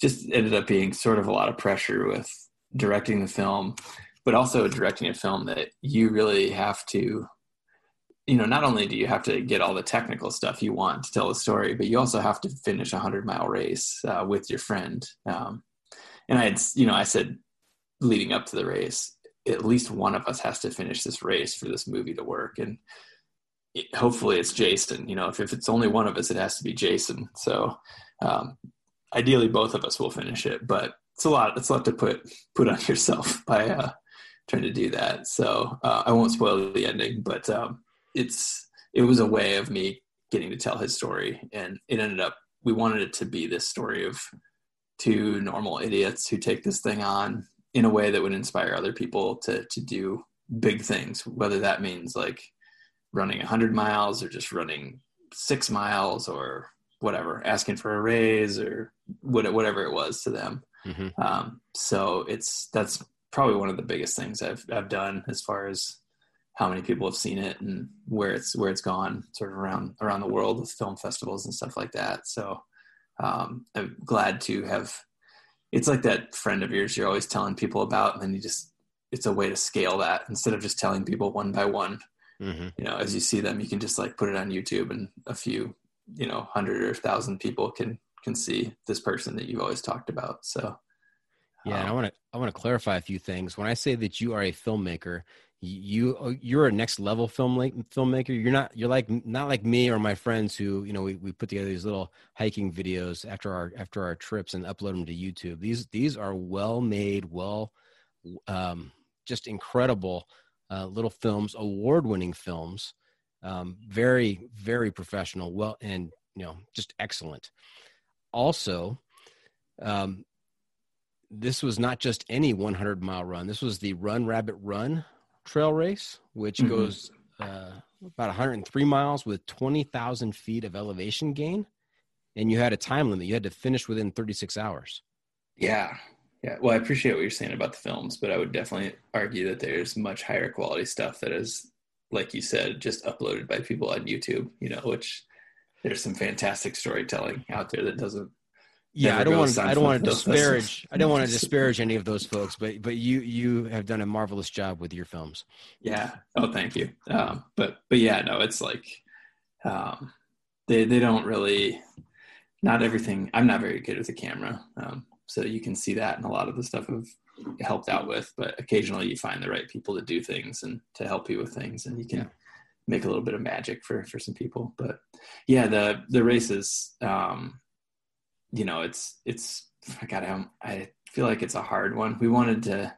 just ended up being sort of a lot of pressure with directing the film, but also directing a film that you really have to you know, not only do you have to get all the technical stuff you want to tell the story, but you also have to finish a hundred mile race uh, with your friend. Um, and I had, you know, I said leading up to the race, at least one of us has to finish this race for this movie to work. And it, hopefully it's Jason, you know, if, if it's only one of us, it has to be Jason. So, um, ideally both of us will finish it, but it's a lot, it's a lot to put, put on yourself by, uh, trying to do that. So, uh, I won't spoil the ending, but, um, it's it was a way of me getting to tell his story and it ended up we wanted it to be this story of two normal idiots who take this thing on in a way that would inspire other people to to do big things whether that means like running 100 miles or just running 6 miles or whatever asking for a raise or whatever it was to them mm-hmm. um, so it's that's probably one of the biggest things I've I've done as far as how many people have seen it and where it's where it's gone sort of around around the world with film festivals and stuff like that so um, i'm glad to have it's like that friend of yours you're always telling people about and then you just it's a way to scale that instead of just telling people one by one mm-hmm. you know as you see them you can just like put it on youtube and a few you know hundred or thousand people can can see this person that you've always talked about so yeah um, and i want to i want to clarify a few things. When i say that you are a filmmaker you uh, you're a next level film filmmaker. You're not you're like not like me or my friends who you know we, we put together these little hiking videos after our after our trips and upload them to youtube. These these are well made well um, just incredible uh, little films award winning films um, very very professional well and you know just excellent also um, this was not just any 100 mile run this was the run rabbit run trail race, which mm-hmm. goes uh, about 103 miles with 20,000 feet of elevation gain. And you had a time limit. You had to finish within 36 hours. Yeah. Yeah. Well, I appreciate what you're saying about the films, but I would definitely argue that there's much higher quality stuff that is, like you said, just uploaded by people on YouTube, you know, which there's some fantastic storytelling out there that doesn't yeah i don't want to i don't want to disparage i don't want to disparage any of those folks but but you you have done a marvelous job with your films. Yeah. Oh thank you. Um, but but yeah no it's like um, they they don't really not everything i'm not very good with the camera um, so you can see that in a lot of the stuff i've helped out with but occasionally you find the right people to do things and to help you with things and you can yeah. Make a little bit of magic for for some people. But yeah the the races um you know, it's it's I got I feel like it's a hard one. We wanted to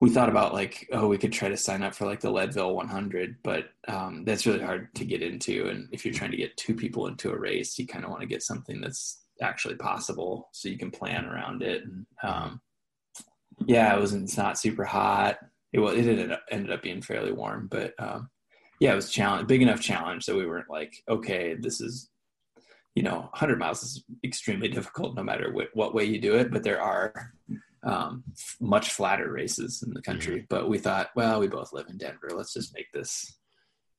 we thought about like oh we could try to sign up for like the leadville 100 but um, that's really hard to get into. And if you're trying to get two people into a race you kind of want to get something that's actually possible so you can plan around it. And um, yeah it wasn't it's not super hot. It was it ended up, ended up being fairly warm but um, yeah it was challenge big enough challenge that we weren't like okay this is you know 100 miles is extremely difficult no matter what, what way you do it but there are um, much flatter races in the country. Mm-hmm. but we thought well we both live in denver. Let's just make this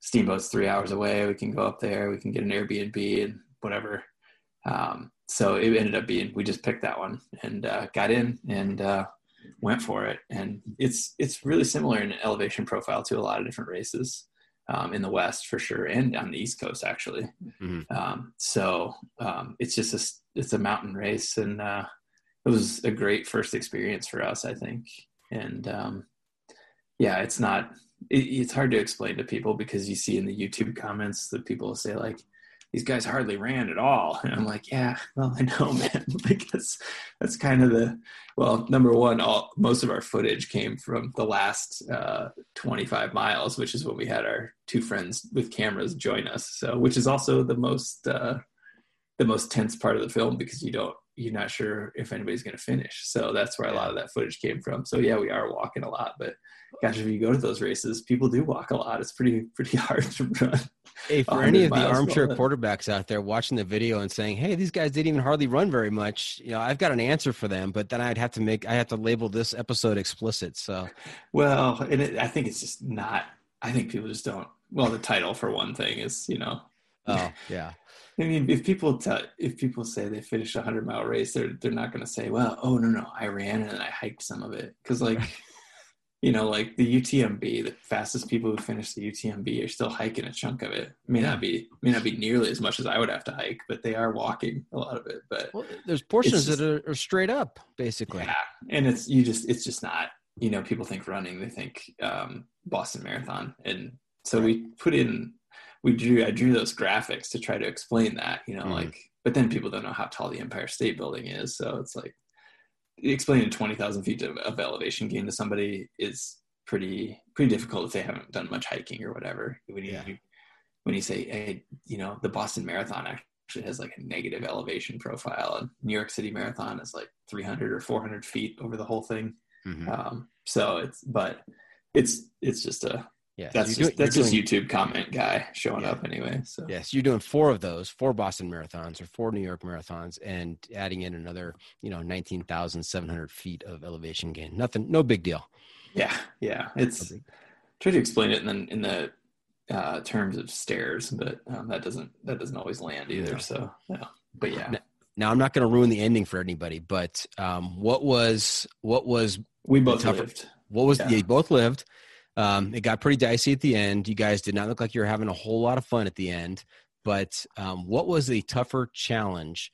steamboat's three hours away. We can go up there. We can get an airbnb and whatever. Um, so it ended up being we just picked that one and uh, got in and uh, went for it. And it's it's really similar in elevation profile to a lot of different races um, in the West for sure, and on the East Coast actually. Mm-hmm. Um, so um, it's just a it's a mountain race, and uh, it was a great first experience for us, I think. And um, yeah, it's not it, it's hard to explain to people because you see in the YouTube comments that people say like, these guys hardly ran at all. And I'm like, yeah, well, I know, man. like that's that's kind of the well, number one, all most of our footage came from the last uh, 25 miles, which is when we had our two friends with cameras join us. So, which is also the most uh, the most tense part of the film because you don't you're not sure if anybody's going to finish. So that's where a lot of that footage came from. So yeah, we are walking a lot, but gosh, if you go to those races, people do walk a lot. It's pretty pretty hard to run. Hey, for any of the armchair quarterbacks out there watching the video and saying, "Hey, these guys didn't even hardly run very much," you know, I've got an answer for them, but then I'd have to make I have to label this episode explicit. So, well, and it, I think it's just not. I think people just don't. Well, the title for one thing is you know. Oh yeah. I mean, if people tell, if people say they finished a hundred mile race, they're they're not going to say, "Well, oh no, no, I ran and I hiked some of it," because like, you know, like the UTMB, the fastest people who finish the UTMB are still hiking a chunk of it. May not be may not be nearly as much as I would have to hike, but they are walking a lot of it. But well, there's portions just, that are, are, straight up, basically. Yeah, and it's you just it's just not. You know, people think running, they think um, Boston Marathon, and so right. we put in we drew I drew those graphics to try to explain that, you know, mm. like but then people don't know how tall the Empire State Building is, so it's like explaining twenty thousand feet of, of, elevation gain to somebody is pretty pretty difficult if they haven't done much hiking or whatever. When you, yeah. when you say, hey, you know, the Boston Marathon actually has like a negative elevation profile, and New York City Marathon is like three hundred or four hundred feet over the whole thing. Mm-hmm. Um, so it's but it's it's just a yeah, that's so just, doing, that's just doing, YouTube comment guy showing yeah. up anyway. So yes, you're doing four of those, four Boston marathons or four New York marathons, and adding in another, you know, nineteen thousand seven hundred feet of elevation gain. Nothing, no big deal. Yeah, yeah. It's no try to explain it in the in the uh, terms of stairs, but um, that doesn't that doesn't always land either. No. So yeah, but yeah. Now, now I'm not going to ruin the ending for anybody, but um, what was what was we both lived. What was yeah. you both lived? Um, it got pretty dicey at the end. You guys did not look like you were having a whole lot of fun at the end. But um, what was the tougher challenge,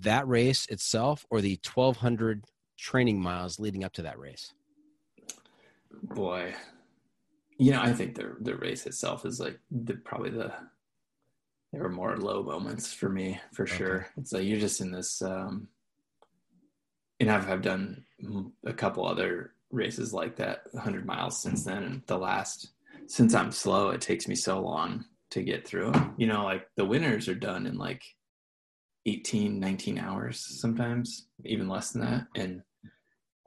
that race itself, or the 1,200 training miles leading up to that race? Boy, you know, I think the the race itself is like the, probably the there were more low moments for me for okay. sure. It's like you're just in this, um, and I've I've done a couple other races like that 100 miles since then and the last since i'm slow it takes me so long to get through you know like the winners are done in like 18 19 hours sometimes even less than that. And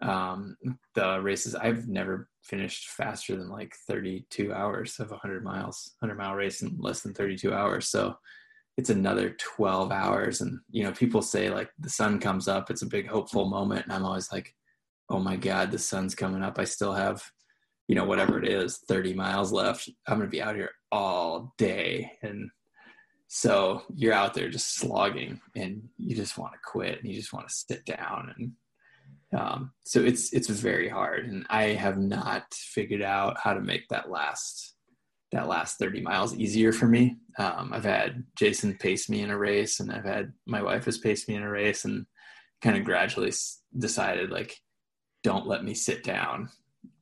um the races i've never finished faster than like 32 hours of a 100 miles 100 mile race in less than 32 hours. So it's another 12 hours and you know people say like the sun comes up it's a big hopeful moment and i'm always like oh my God, the sun's coming up. I still have, you know, whatever it is, 30 miles left. I'm going to be out here all day. And so you're out there just slogging and you just want to quit and you just want to sit down. And um, so it's, it's very hard. And I have not figured out how to make that last, that last 30 miles easier for me. Um, I've had Jason pace me in a race and I've had my wife has paced me in a race and kind of gradually decided like, don't let me sit down.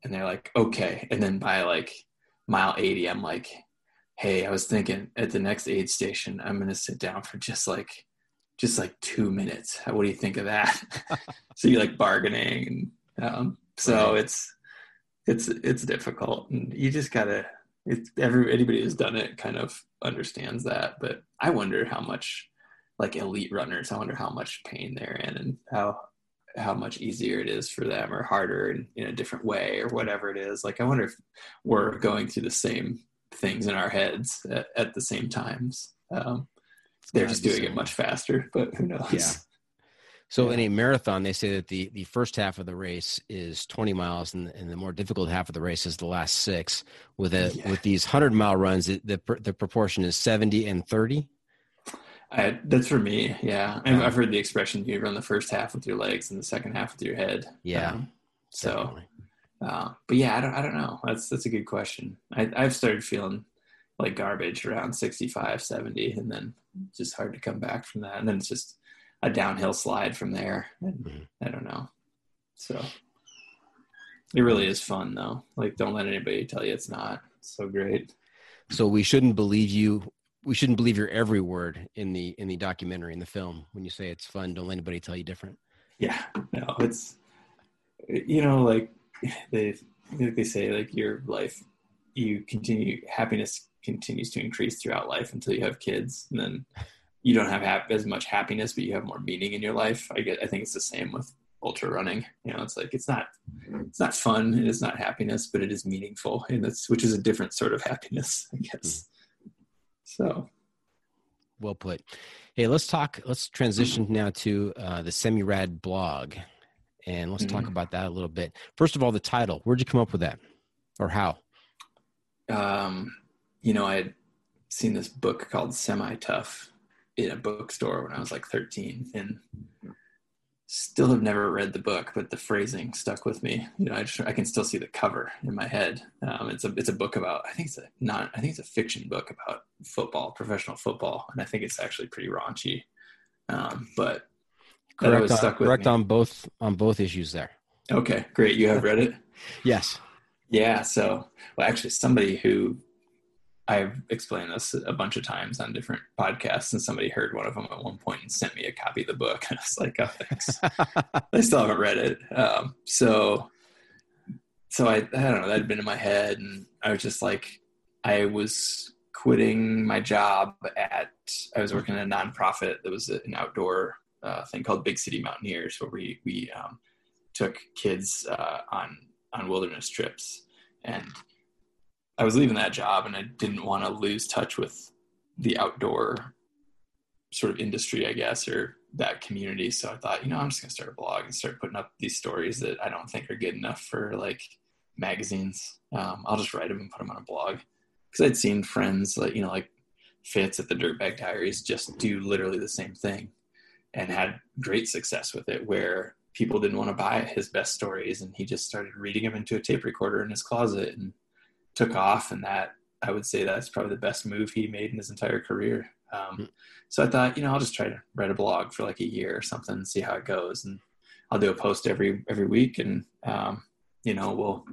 And they're like, okay. And then by like mile 80, I'm like, hey, I was thinking at the next aid station, I'm going to sit down for just like, just like two minutes. What do you think of that? so you're like bargaining. And, um, so right. it's, it's, it's difficult and you just gotta, it's every, anybody who's done it kind of understands that, but I wonder how much like elite runners, I wonder how much pain they're in and how, how much easier it is for them or harder in, in a different way or whatever it is. Like, I wonder if we're going through the same things in our heads at, at the same times. Um, they're just doing it much faster, but who knows? Yeah. So yeah. in a marathon, they say that the, the first half of the race is 20 miles, and, and the more difficult half of the race is the last six. With a yeah. with these 100 mile runs, the, the the proportion is 70 and 30. I, that's for me. Yeah. I've, I've, heard the expression you run the first half with your legs and the second half with your head. Yeah. Um, so, uh, but yeah, I don't, I don't know. That's, that's a good question. I, I've started feeling like garbage around 65, 70, and then just hard to come back from that. And then it's just a downhill slide from there. Mm-hmm. I don't know. So It really is fun though. Like, don't let anybody tell you it's not. It's so great. So we shouldn't believe you. We shouldn't believe your every word in the in the documentary in the film when you say it's fun. Don't let anybody tell you different. Yeah, no, it's eh, you know like they like they say like your life you continue happiness continues to increase throughout life until you have kids and then you don't have ha- as much happiness but you have more meaning in your life i get i think it's the same with ultra running you know it's like it's not it's not fun and it's not happiness but it is meaningful and it's which is a different sort of happiness i guess hmm. So. Well put. Hey let's talk let's transition now to uh, the semi rad blog and let's mm-hmm. talk about that a little bit. First of all the title where'd you come up with that? Or how? Um you know i had seen this book called semi tough in a bookstore when i was like 13 and still have never read the book, but the phrasing stuck with me. You know, I, just, I can still see the cover in my head. Um, it's a it's a book about I think it's a not I think it's a fiction book about football, professional football, and I think it's actually pretty raunchy. Um, but correct, on, correct on both on both issues there. Okay, great. You have read it. yes. Yeah. So, well, actually, somebody who I've explained this a bunch of times on different podcasts, and somebody heard one of them at one point and sent me a copy of the book. And I was like, "Oh, thanks." I still haven't read it. Um, so, so I, I don't know. That had been in my head, and I was just like, I was quitting my job at. I was working at a nonprofit that was an outdoor uh, thing called Big City Mountaineers, where we we um, took kids uh, on on wilderness trips, and I was leaving that job and I didn't want to lose touch with the outdoor sort of industry, I guess, or that community. So I thought, you know, I'm just gonna start a blog and start putting up these stories that I don't think are good enough for like magazines. Um, I'll just write them and put them on a blog because I'd seen friends like you know like Fitz at the Dirtbag Diaries just do literally the same thing and had great success with it where people didn't want to buy his best stories and he just started reading them into a tape recorder in his closet and took off, and that I would say that's probably the best move he made in his entire career. Um, mm. so I thought, you know, I'll just try to write a blog for like a year or something, and see how it goes, and I'll do a post every every week, and um, you know, we'll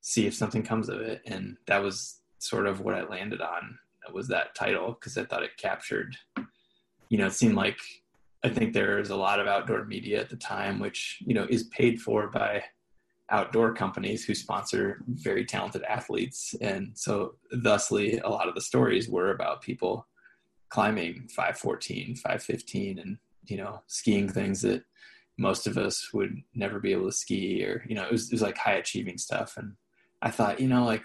see if something comes of it. And that was sort of what I landed on was that title because I thought it captured, you know, it seemed like I think there's a lot of outdoor media at the time, which you know is paid for by outdoor companies who sponsor very talented athletes. And so, thusly, a lot of the stories were about people climbing 514, 515, and, you know, skiing things that most of us would never be able to ski or, you know, it was, it was like high achieving stuff. And I thought, you know, like,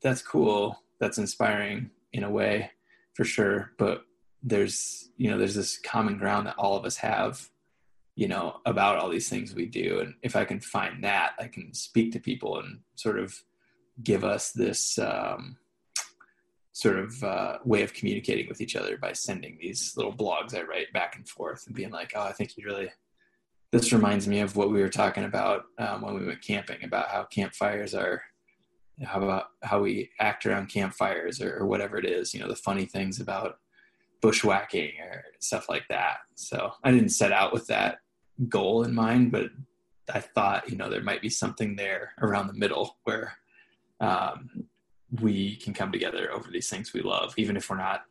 that's cool. That's inspiring in a way for sure. But there's, you know, there's this common ground that all of us have you know about all these things we do. And if i can find that i can speak to people and sort of give us this um, sort of uh, way of communicating with each other by sending these little blogs i write back and forth and being like oh i think you really this reminds me of what we were talking about um, when we went camping about how campfires are how about how we act around campfires or, or whatever it is you know the funny things about bushwhacking or stuff like that. So i didn't set out with that goal in mind, but I thought, you know, there might be something there around the middle where um, we can come together over these things we love, even if we're not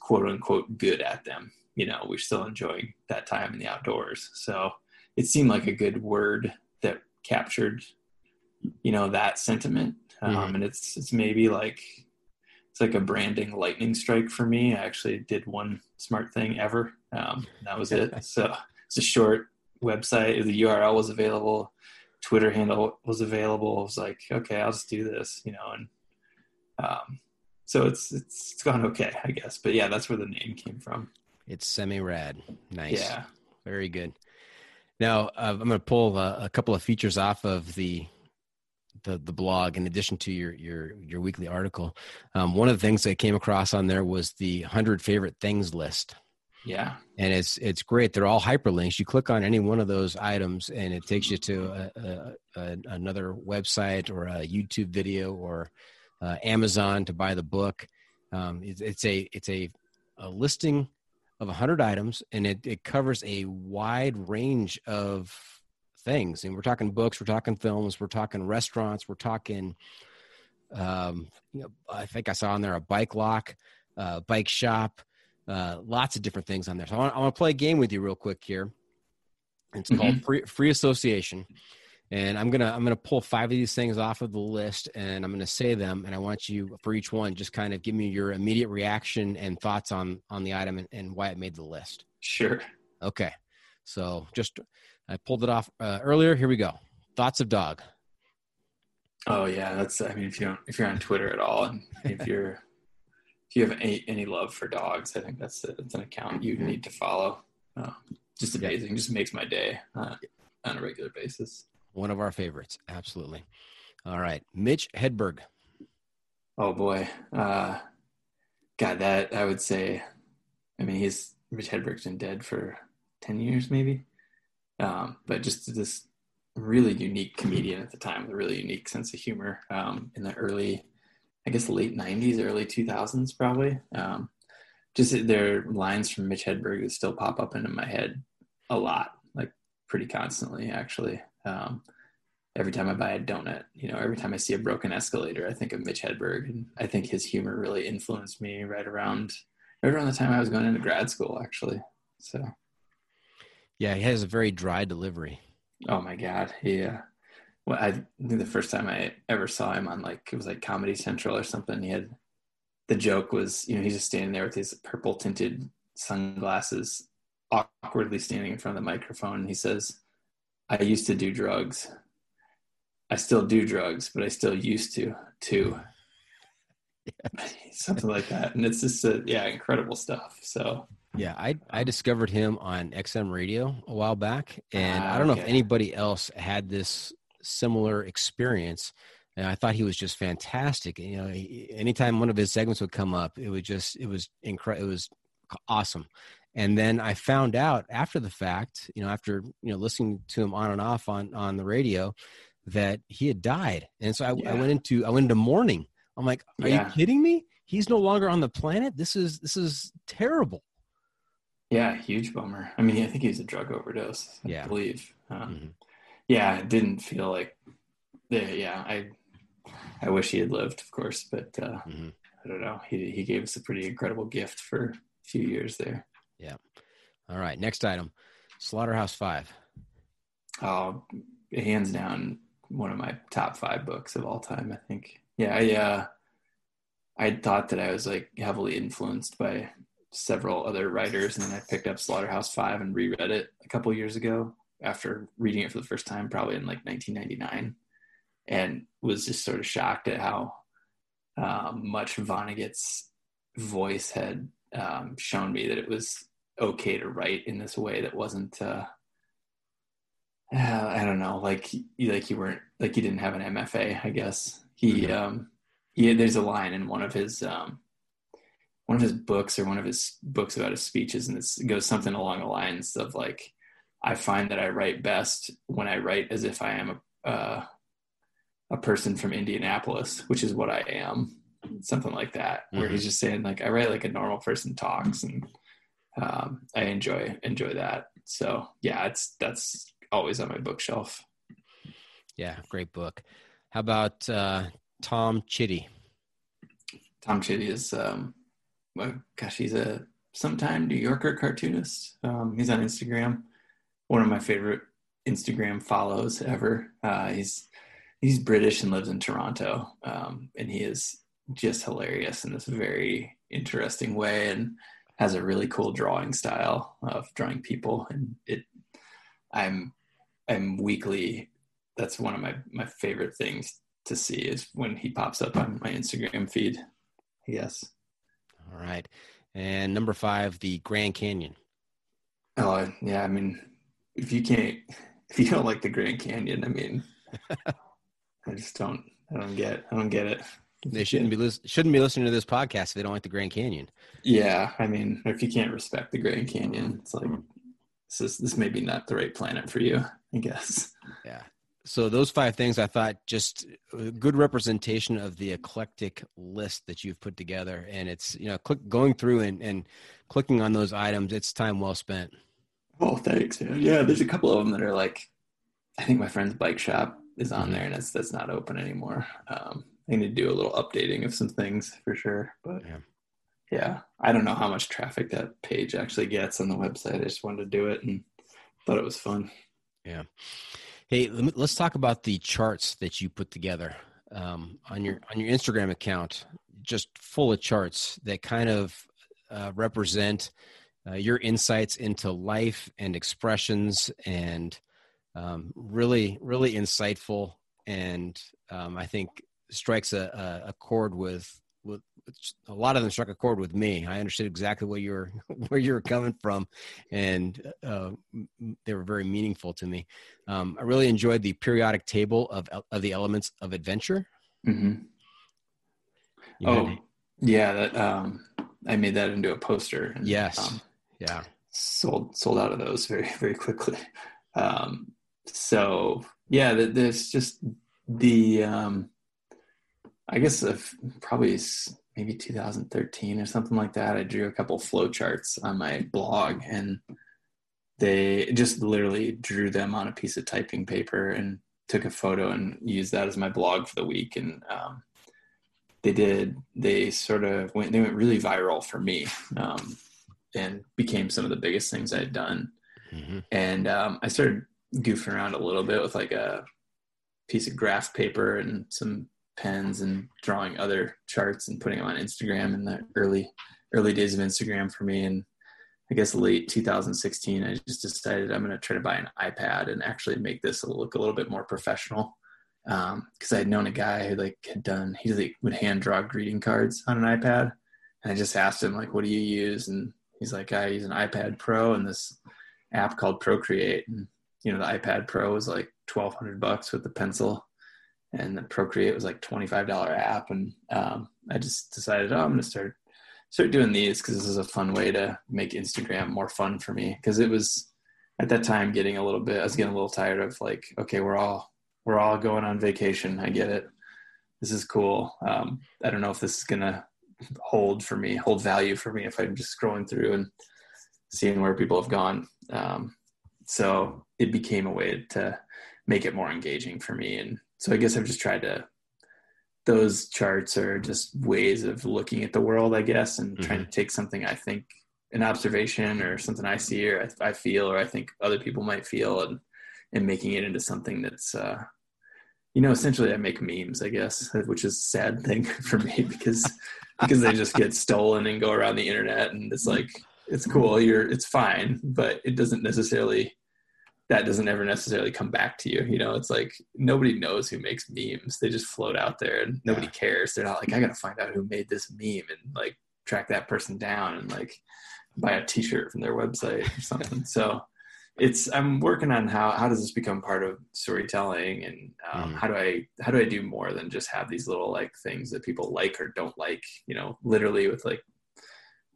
quote unquote good at them. You know, we're still enjoying that time in the outdoors. So it seemed like a good word that captured, you know, that sentiment. Um, mm-hmm. And it's it's maybe like it's like a branding lightning strike for me. I actually did one smart thing ever. Um, that was it. So it's a short website, the URL was available, Twitter handle was available. I was like, okay, I'll just do this, you know, and um, so it's it's it's gone okay, I guess. But yeah, that's where the name came from. It's semi rad. Nice. Yeah. Very good. Now uh, I'm going to pull a, a, couple of features off of the the the blog in addition to your your your weekly article. Um, one of the things I came across on there was the hundred favorite things list. Yeah. And it's it's great. They're all hyperlinks. You click on any one of those items, and it takes you to a, a, another website or a YouTube video or uh, Amazon to buy the book. Um, it, it's a it's a, a listing of hundred items, and it, it covers a wide range of things, and we're talking books, we're talking films, we're talking restaurants, we're talking. Um, you know, I think I saw on there a bike lock, uh, bike shop, uh, lots of different things on there. So I want, I want to play a game with you real quick here. It's mm-hmm. called free, free association. And i'm gonna i'm gonna pull five of these things off of the list and i'm gonna say them and i want you for each one just kind of give me your immediate reaction and thoughts on on the item and, and why it made the list. Sure. Okay. So just i pulled it off uh, earlier. Here we go. Thoughts of dog. Oh yeah. That's i mean if you don't if you're on twitter at all and if you're if you have any, any love for dogs i think that's, that's an account you need to follow oh, just amazing yeah. just makes my day uh, on a regular basis one of our favorites. Absolutely. All right. Mitch Hedberg. Oh boy. Uh, God, that I would say, I mean, he's Mitch Hedberg's been dead for 10 years maybe. Um, but just this really unique comedian at the time with a really unique sense of humor um, in the early, I guess, late 90s, early 2000s, probably. Um, just their lines from Mitch Hedberg that still pop up into my head a lot, like pretty constantly, actually. Um, every time I buy a donut, you know, every time I see a broken escalator, I think of Mitch Hedberg, and I think his humor really influenced me right around right around the time I was going into grad school, actually. So, yeah, he has a very dry delivery. Oh my god, yeah. Well, I think the first time I ever saw him on like it was like Comedy Central or something. He had the joke was, you know, he's just standing there with his purple tinted sunglasses, awkwardly standing in front of the microphone. And he says, I used to do drugs. I still do drugs, but I still used to too. Yeah. Something like that. And it's just a, yeah, incredible stuff. So yeah, I I discovered him on XM radio a while back. And I ah, don't know if anybody else had this similar experience. And I thought he was just fantastic. You know, anytime one of his segments would come up, it would just it was incredible. It was awesome. And then I found out after the fact, you know, after you know listening to him on and off on on the radio, that he had died. And so I, yeah. I went into I went into mourning. I'm like, are yeah. you kidding me? He's no longer on the planet. This is this is terrible. Yeah, huge bummer. I mean, I think he's a drug overdose. I yeah. believe. Uh, mm-hmm. Yeah, it didn't feel like. Yeah, yeah, I I wish he had lived, of course, but uh, mm-hmm. I don't know. He he gave us a pretty incredible gift for a few years there. Yeah. All right. Next item Slaughterhouse Five. Oh, hands down, one of my top five books of all time, I think. Yeah. I, uh, I thought that I was like heavily influenced by several other writers, and then I picked up Slaughterhouse Five and reread it a couple years ago after reading it for the first time, probably in like 1999, and was just sort of shocked at how um, much Vonnegut's voice had um, shown me that it was okay to write in this way that wasn't uh, uh, I don't know like like you weren't like you didn't have an MFA I guess he mm-hmm. um he there's a line in one of his um one of his books or one of his books about his speeches and it goes something along the lines of like I find that I write best when I write as if I am a uh, a person from Indianapolis which is what I am something like that where mm-hmm. he's just saying like I write like a normal person talks and um, I enjoy enjoy that. So yeah, it's that's always on my bookshelf. Yeah, great book. How about uh, Tom Chitty? Tom Chitty is, um, well, gosh, he's a sometime New Yorker cartoonist. Um, he's on Instagram. One of my favorite Instagram follows ever. Uh, he's he's British and lives in Toronto, um, and he is just hilarious in this very interesting way and has a really cool drawing style of drawing people. And it i'm i'm weekly that's one of my my favorite things to see is when he pops up on my instagram feed. Yes. All right. And number five the grand canyon. Oh yeah i mean if you can't if you don't like the grand canyon i mean i just don't i don't get i don't get it they shouldn't be lis- shouldn't be listening to this podcast if they don't like the Grand Canyon. Yeah, I mean, if you can't respect the Grand Canyon, it's like this is this may be not the right planet for you, I guess. Yeah. So those five things, I thought, just a good representation of the eclectic list that you've put together, and it's you know, click, going through and, and clicking on those items. It's time well spent. Oh, thanks. Man. Yeah, there's a couple of them that are like I think my friend's bike shop is on there, and that's that's not open anymore. Um, I need to do a little updating of some things for sure, but Yeah. yeah, I don't know how much traffic that page actually gets on the website. I just wanted to do it and thought it was fun. Yeah. Hey, let me- let's talk about the charts that you put together um, on your on your Instagram account. Just full of charts that kind of uh, represent uh, your insights into life and expressions, and um, really, really insightful. And um, I think strikes a, a, a chord with with a lot of them struck a chord with me. I understood exactly where you're where you were coming from, and uh, they were very meaningful to me. Um, I really enjoyed the periodic table of of the elements of adventure. hmm Oh, yeah, that um, I made that into a poster. And, yes, um, yeah, sold sold out of those very very quickly. Um, so yeah, th- there's just the um, I guess of probably maybe 2013 or something like that. I drew a couple flow charts on my blog, and they just literally drew them on a piece of typing paper and took a photo and used that as my blog for the week. And um, they did they sort of went they went really viral for me. Um, and became some of the biggest things I had done. hmm And um, I started goofing around a little bit with like a piece of graph paper and some pens and drawing other charts and putting them on Instagram in the early early days of Instagram for me. And I guess late 2016, I just decided I'm going to try to buy an iPad and actually make this look a little bit more professional. Because I had known a guy who like had done he like would hand draw greeting cards on an iPad, and I just asked him like, "What do you use?" And he's like, "I use an iPad Pro and this app called Procreate." And you know, the iPad Pro was like 1,200 bucks with the pencil, and the Procreate was like $25 app. And um, I just decided, oh, I'm going to start start doing these because this is a fun way to make Instagram more fun for me. Because it was at that time getting a little bit, I was getting a little tired of like, okay, we're all we're all going on vacation. I get it. This is cool. Um, I don't know if this is gonna hold for me, hold value for me if I'm just scrolling through and seeing where people have gone. Um, so it became a way to make it more engaging for me. And so I guess I've just tried to, those charts are just ways of looking at the world, I guess, and trying to take something I think an observation or something I see or I, I feel or I think other people might feel and, and making it into something that's, uh, you know, essentially I make memes, I guess, which is a sad thing for me because, because they just get stolen and go around the internet and it's like, it's cool. You're, it's fine, but it doesn't necessarily, that doesn't ever necessarily come back to you. You know, it's like nobody knows who makes memes. They just float out there and nobody cares. They're not like, I got to find out who made this meme and like track that person down and like buy a t-shirt from their website or something. so it's, I'm working on how, how does this become part of storytelling and um, Mhm. how do I, how do I do more than just have these little like things that people like or don't like, you know, literally with like,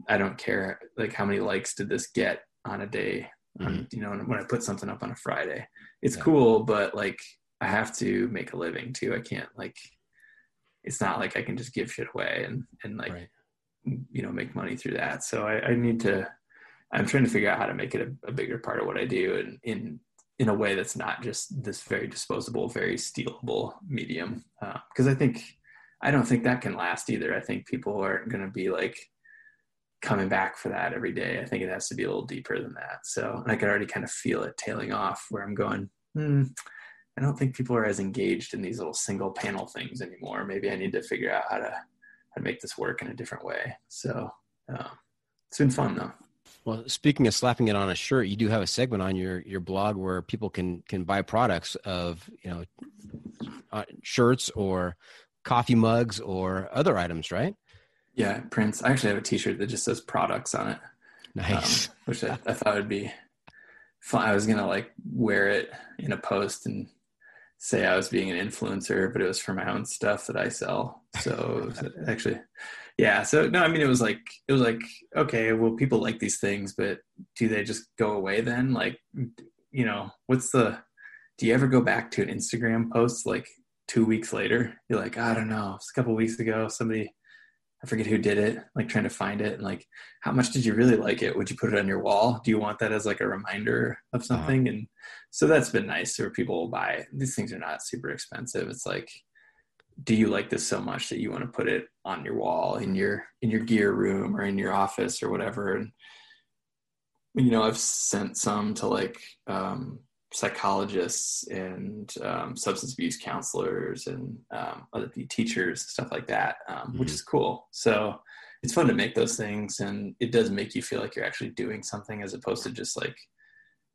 I don't care like how many likes did this get on a day on, you know, when I put something up on a Friday. It's Yeah. cool, but like I have to make a living too. I can't like it's not like I can just give shit away and and like Right. you know make money through that. So I, I need to. I'm trying to figure out how to make it a, a bigger part of what I do and in in a way that's not just this very disposable, very stealable medium. Because I think I don't think that can last either. I think people aren't going to be like coming back for that every day. I think it has to be a little deeper than that. So I can already kind of feel it tailing off where I'm going. Hmm, I don't think people are as engaged in these little single panel things anymore. Maybe I need to figure out how to how to make this work in a different way. So uh, it's been fun though. Well, speaking of slapping it on a shirt, you do have a segment on your your blog where people can can buy products of you know uh, shirts or coffee mugs or other items, right? Yeah, prints. I actually have a T-shirt that just says products on it. Nice. um, which I, I thought would be fun. I was gonna like wear it in a post and say I was being an influencer, but it was for my own stuff that I sell. So actually, yeah. So no, I mean, it was like it was like okay, well, people like these things, but do they just go away then? Like, you know, what's the? Do you ever go back to an Instagram post like two weeks later? You're like, I don't know, it's a couple weeks ago, somebody I forget who did it, like trying to find it and like how much did you really like it? Would you put it on your wall? Do you want that as like a reminder of uh-huh. something? Uh-huh. And so that's been nice where people will buy these things are not super expensive. It's like, do you like this so much that you want to put it on your wall in your in your gear room or in your office or whatever? And you know, I've sent some to like um psychologists and um, substance abuse counselors and um, other teachers stuff like that um, mm-hmm. which is cool so it's fun to make those things and it does make you feel like you're actually doing something as opposed to just like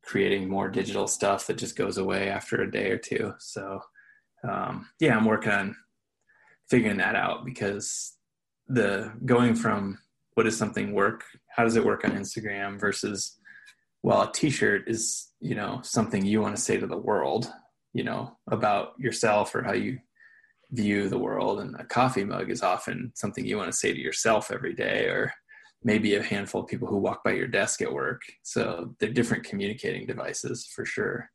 creating more digital stuff that just goes away after a day or two so um, yeah i'm working on figuring that out because the going from what does something work how does it work on instagram versus well a t-shirt is you know something you want to say to the world you know about yourself or how you view the world. And a coffee mug is often something you want to say to yourself every day or maybe a handful of people who walk by your desk at work. So they're different communicating devices for sure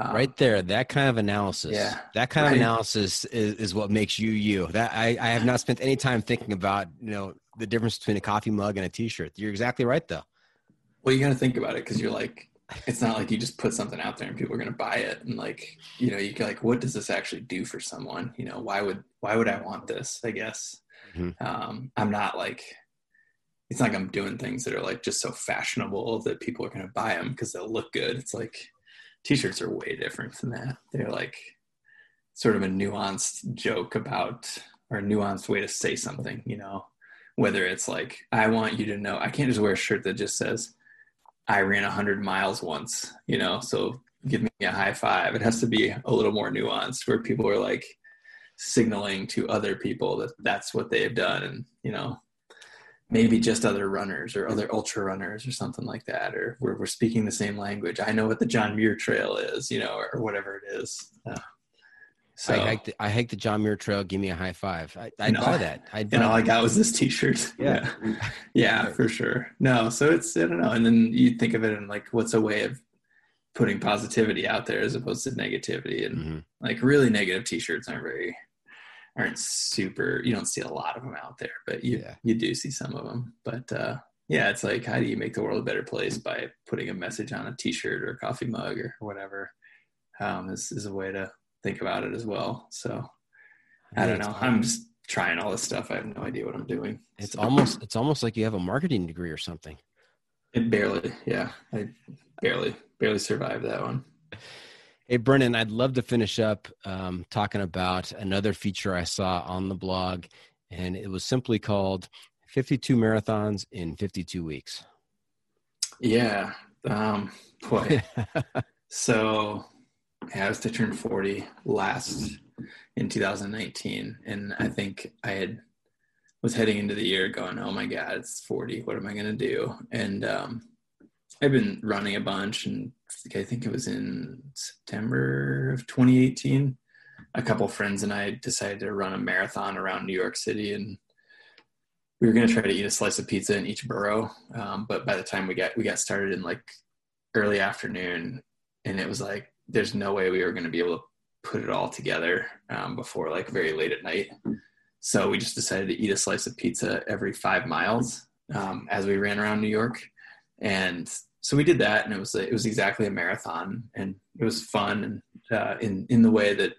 um, right there that kind of analysis yeah that kind right. of analysis is, is what makes you you that I, I have not spent any time thinking about you know the difference between a coffee mug and a t-shirt you're exactly right though well, you got to think about it because you're like, it's not like you just put something out there and people are going to buy it. And like, you know, you like, what does this actually do for someone? You know, why would why would I want this? I guess mm-hmm. um, I'm not like, it's not like I'm doing things that are like just so fashionable that people are going to buy them because they'll look good. It's like t-shirts are way different than that. They're like sort of a nuanced joke about or a nuanced way to say something. You know, whether it's like I want you to know, I can't just wear a shirt that just says I ran 100 miles once, you know, so give me a high five. It has to be a little more nuanced where people are like signaling to other people that that's what they have done. And, you know, maybe just other runners or other ultra runners or something like that, or we're, we're speaking the same language. I know what the John Muir Trail is, you know, or, or whatever it is. Uh, so I hiked, the, I hiked the John Muir Trail. Give me a high five. I, buy that. I'd buy and all I got was this T-shirt. Yeah. yeah, yeah, for sure. No, so it's I don't know. And then you think of it in like, what's a way of putting positivity out there as opposed to negativity? And mm-hmm. like, really negative T-shirts aren't very aren't super. You don't see a lot of them out there, but you yeah. you do see some of them. But uh, yeah, it's like, how do you make the world a better place by putting a message on a T-shirt or a coffee mug or whatever? Um, is is a way to think about it as well. So I don't know. I'm just trying all this stuff. I have no idea what I'm doing. It's so. almost it's almost like you have a marketing degree or something. It barely, yeah. I barely barely survived that one. Hey Brendan, I'd love to finish up um, talking about another feature I saw on the blog, and it was simply called 52 marathons in 52 weeks. Yeah. Um, boy. so I was to turn 40 last in 2019. And I think I had was heading into the year going, oh my God, it's 40. What am I going to do? And um, I've been running a bunch. And I think it was in September of 2018. A couple friends and I decided to run a marathon around New York City. And we were going to try to eat a slice of pizza in each borough. Um, but by the time we got, we got started in like early afternoon and it was like there's no way we were going to be able to put it all together um, before like very late at night. So we just decided to eat a slice of pizza every five miles um, as we ran around New York, and so we did that, and it was it was exactly a marathon, and it was fun, and uh, in in the way that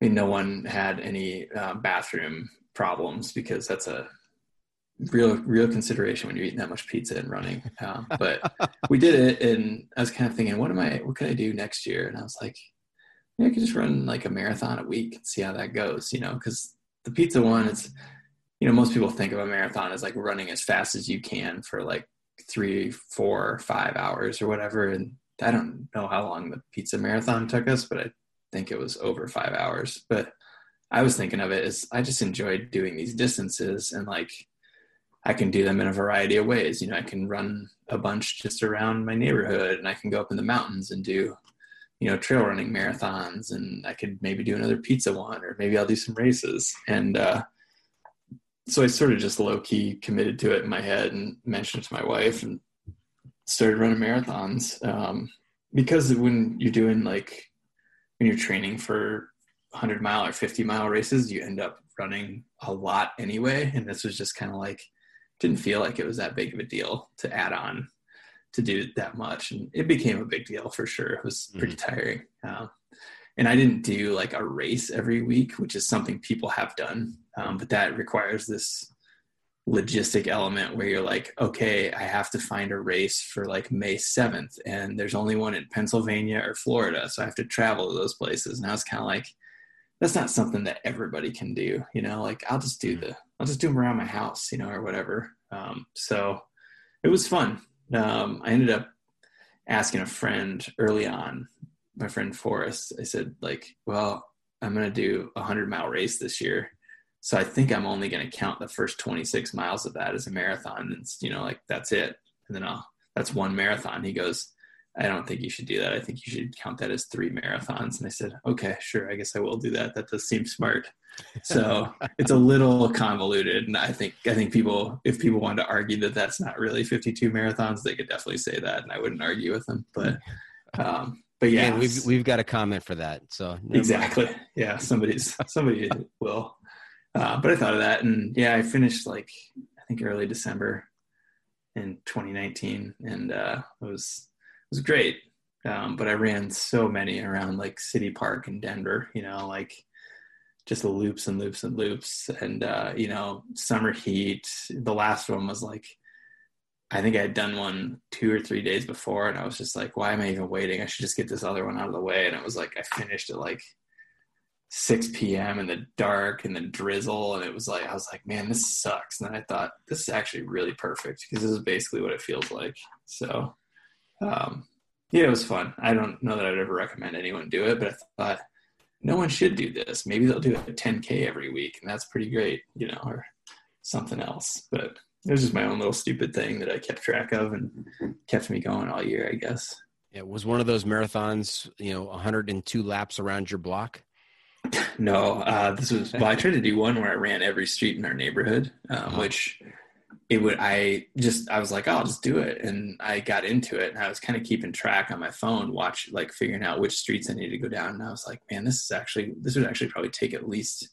I mean, no one had any uh, bathroom problems because that's a real real consideration when you're eating that much pizza and running. Um, but we did it, and I was kind of thinking, what am I? What can I do next year? And I was like, I could just run like a marathon a week and see how that goes. You know, because the pizza one, it's you know most people think of a marathon as like running as fast as you can for like three, four, five hours or whatever. And I don't know how long the pizza marathon took us, but I think it was over five hours. But I was thinking of it as I just enjoyed doing these distances and like I can do them in a variety of ways. You know, I can run a bunch just around my neighborhood and I can go up in the mountains and do, you know, trail running marathons and I could maybe do another pizza one or maybe I'll do some races. And uh, so I sort of just low key committed to it in my head and mentioned it to my wife and started running marathons. Um, because when you're doing like, when you're training for 100 mile or 50 mile races, you end up running a lot anyway. And this was just kind of like, didn't feel like it was that big of a deal to add on to do that much. And it became a big deal for sure. It was pretty mm-hmm. tiring. Uh, and I didn't do like a race every week, which is something people have done. Um, but that requires this logistic element where you're like, okay, I have to find a race for like May 7th, and there's only one in Pennsylvania or Florida. So I have to travel to those places. And I was kind of like, that's not something that everybody can do, you know, like I'll just do mm-hmm. the, I'll just do them around my house, you know, or whatever. Um, so it was fun. Um, I ended up asking a friend early on, my friend Forrest, I said like, well, I'm going to do a hundred mile race this year so I think I'm only going to count the first 26 miles of that as a marathon. And, you know, like that's it. And then I'll, that's one marathon. He goes, I don't think you should do that. I think you should count that as three marathons. And I said, okay, sure. I guess I will do that. That does seem smart. So it's a little convoluted. And I think, I think people, if people wanted to argue that that's not really 52 marathons, they could definitely say that. And I wouldn't argue with them, but, um, but yeah, and we've, we've got a comment for that. So exactly. Yeah. Somebody's, somebody will. Uh, but I thought of that, and yeah, I finished like I think early December in 2019, and uh, it was it was great. Um, but I ran so many around like City Park in Denver, you know, like just loops and loops and loops, and uh, you know, summer heat. The last one was like I think I had done one two or three days before, and I was just like, why am I even waiting? I should just get this other one out of the way. And it was like I finished it like 6 p.m. in the dark and the drizzle. And it was like, I was like, man, this sucks. And then I thought, this is actually really perfect because this is basically what it feels like. So, um, yeah, it was fun. I don't know that I'd ever recommend anyone do it, but I thought no one should do this. Maybe they'll do a 10K every week, and that's pretty great, you know, or something else. But it was just my own little stupid thing that I kept track of and kept me going all year, I guess. It was one of those marathons, you know, 102 laps around your block. No, uh, this was well. I tried to do one where I ran every street in our neighborhood, um, uh-huh. which it would. I just I was like, oh, I'll just do it, and I got into it, and I was kind of keeping track on my phone, watch like figuring out which streets I needed to go down, and I was like, man, this is actually this would actually probably take at least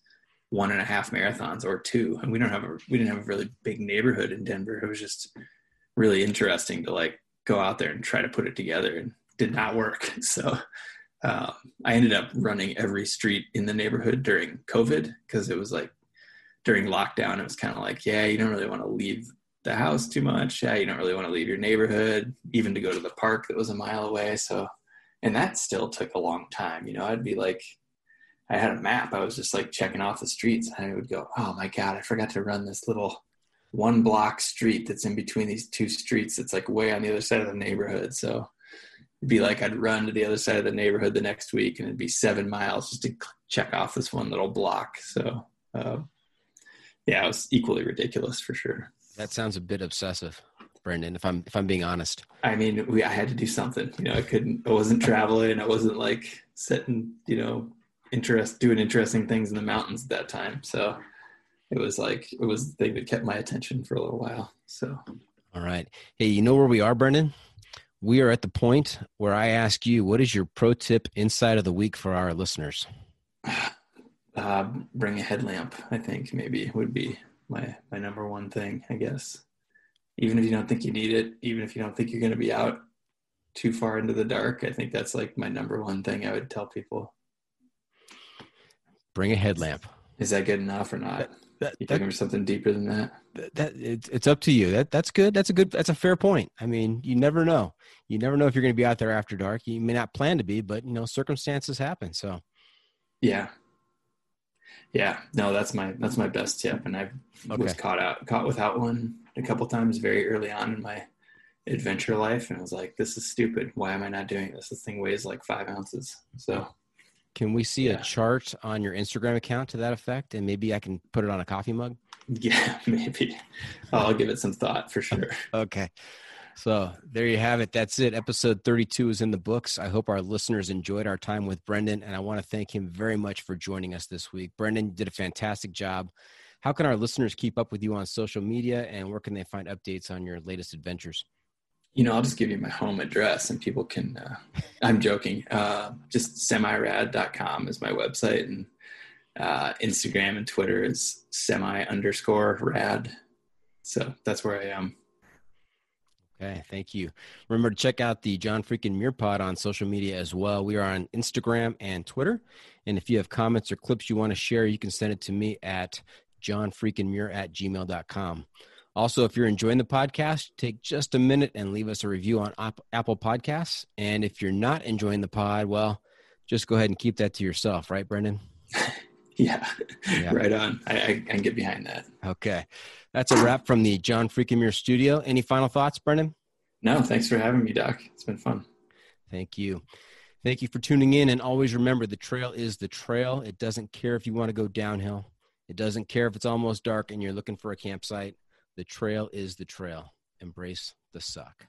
one and a half marathons or two, and we don't have a we didn't have a really big neighborhood in Denver. It was just really interesting to like go out there and try to put it together, and did not work. So uh, I ended up running every street in the neighborhood during COVID because it was like during lockdown, it was kind of like, yeah, you don't really want to leave the house too much. Yeah, you don't really want to leave your neighborhood, even to go to the park that was a mile away. So, and that still took a long time. You know, I'd be like, I had a map. I was just like checking off the streets, and I would go, oh my god, I forgot to run this little one block street that's in between these two streets. It's like way on the other side of the neighborhood. So it'd be like I'd run to the other side of the neighborhood the next week, and it'd be seven miles just to check off this one little block. So, uh, yeah, it was equally ridiculous for sure. That sounds a bit obsessive, Brendan. If I'm if I'm being honest. I mean, we I had to do something. You know, I couldn't. I wasn't traveling. I wasn't like sitting. You know, interest doing interesting things in the mountains at that time. So it was like it was the thing that kept my attention for a little while. So. All right. Hey, you know where we are, Brendan? we are at the point where I ask you, what is your pro tip inside of the week for our listeners? Uh, bring a headlamp, I think maybe would be my, my number one thing, I guess. Even if you don't think you need it, even if you don't think you're going to be out too far into the dark, I think that's like my number one thing I would tell people. Bring a headlamp. Is that good enough or not? That, you think there's something deeper than that? That, that it's, it's up to you. That that's good. That's a good. That's a fair point. I mean, you never know. You never know if you're going to be out there after dark. You may not plan to be, but you know, circumstances happen. So, yeah, yeah. No, that's my that's my best tip, and I okay. was caught out caught without one a couple times very early on in my adventure life, and I was like, "This is stupid. Why am I not doing this? This thing weighs like five ounces." So can we see yeah. a chart on your Instagram account to that effect? And maybe I can put it on a coffee mug? Yeah, maybe. I'll give it some thought for sure. okay. So there you have it. That's it. Episode 32 is in the books. I hope our listeners enjoyed our time with Brendan, and I want to thank him very much for joining us this week. Brendan did a fantastic job. How can our listeners keep up with you on social media, and where can they find updates on your latest adventures? You know, I'll just give you my home address and people can, uh, I'm joking. Uh, just semirad.com is my website and uh, Instagram and Twitter is semi underscore rad. So that's where I am. Okay, thank you. Remember to check out the John Freakin' Muir Pod on social media as well. We are on Instagram and Twitter. And if you have comments or clips you want to share, you can send it to me at johnfreakinmuir at gmail.com. Also, if you're enjoying the podcast, take just a minute and leave us a review on Apple Podcasts. And if you're not enjoying the pod, well, just go ahead and keep that to yourself, right, Brendan? yeah, yeah, right on. I, I, can get behind that. Okay. That's a wrap from the John Freakin' Muir studio. Any final thoughts, Brendan? No, thanks for having me, Doc. It's been fun. Thank you. Thank you for tuning in. And always remember the trail is the trail. It doesn't care if you want to go downhill, it doesn't care if it's almost dark and you're looking for a campsite. The trail is the trail. Embrace the suck.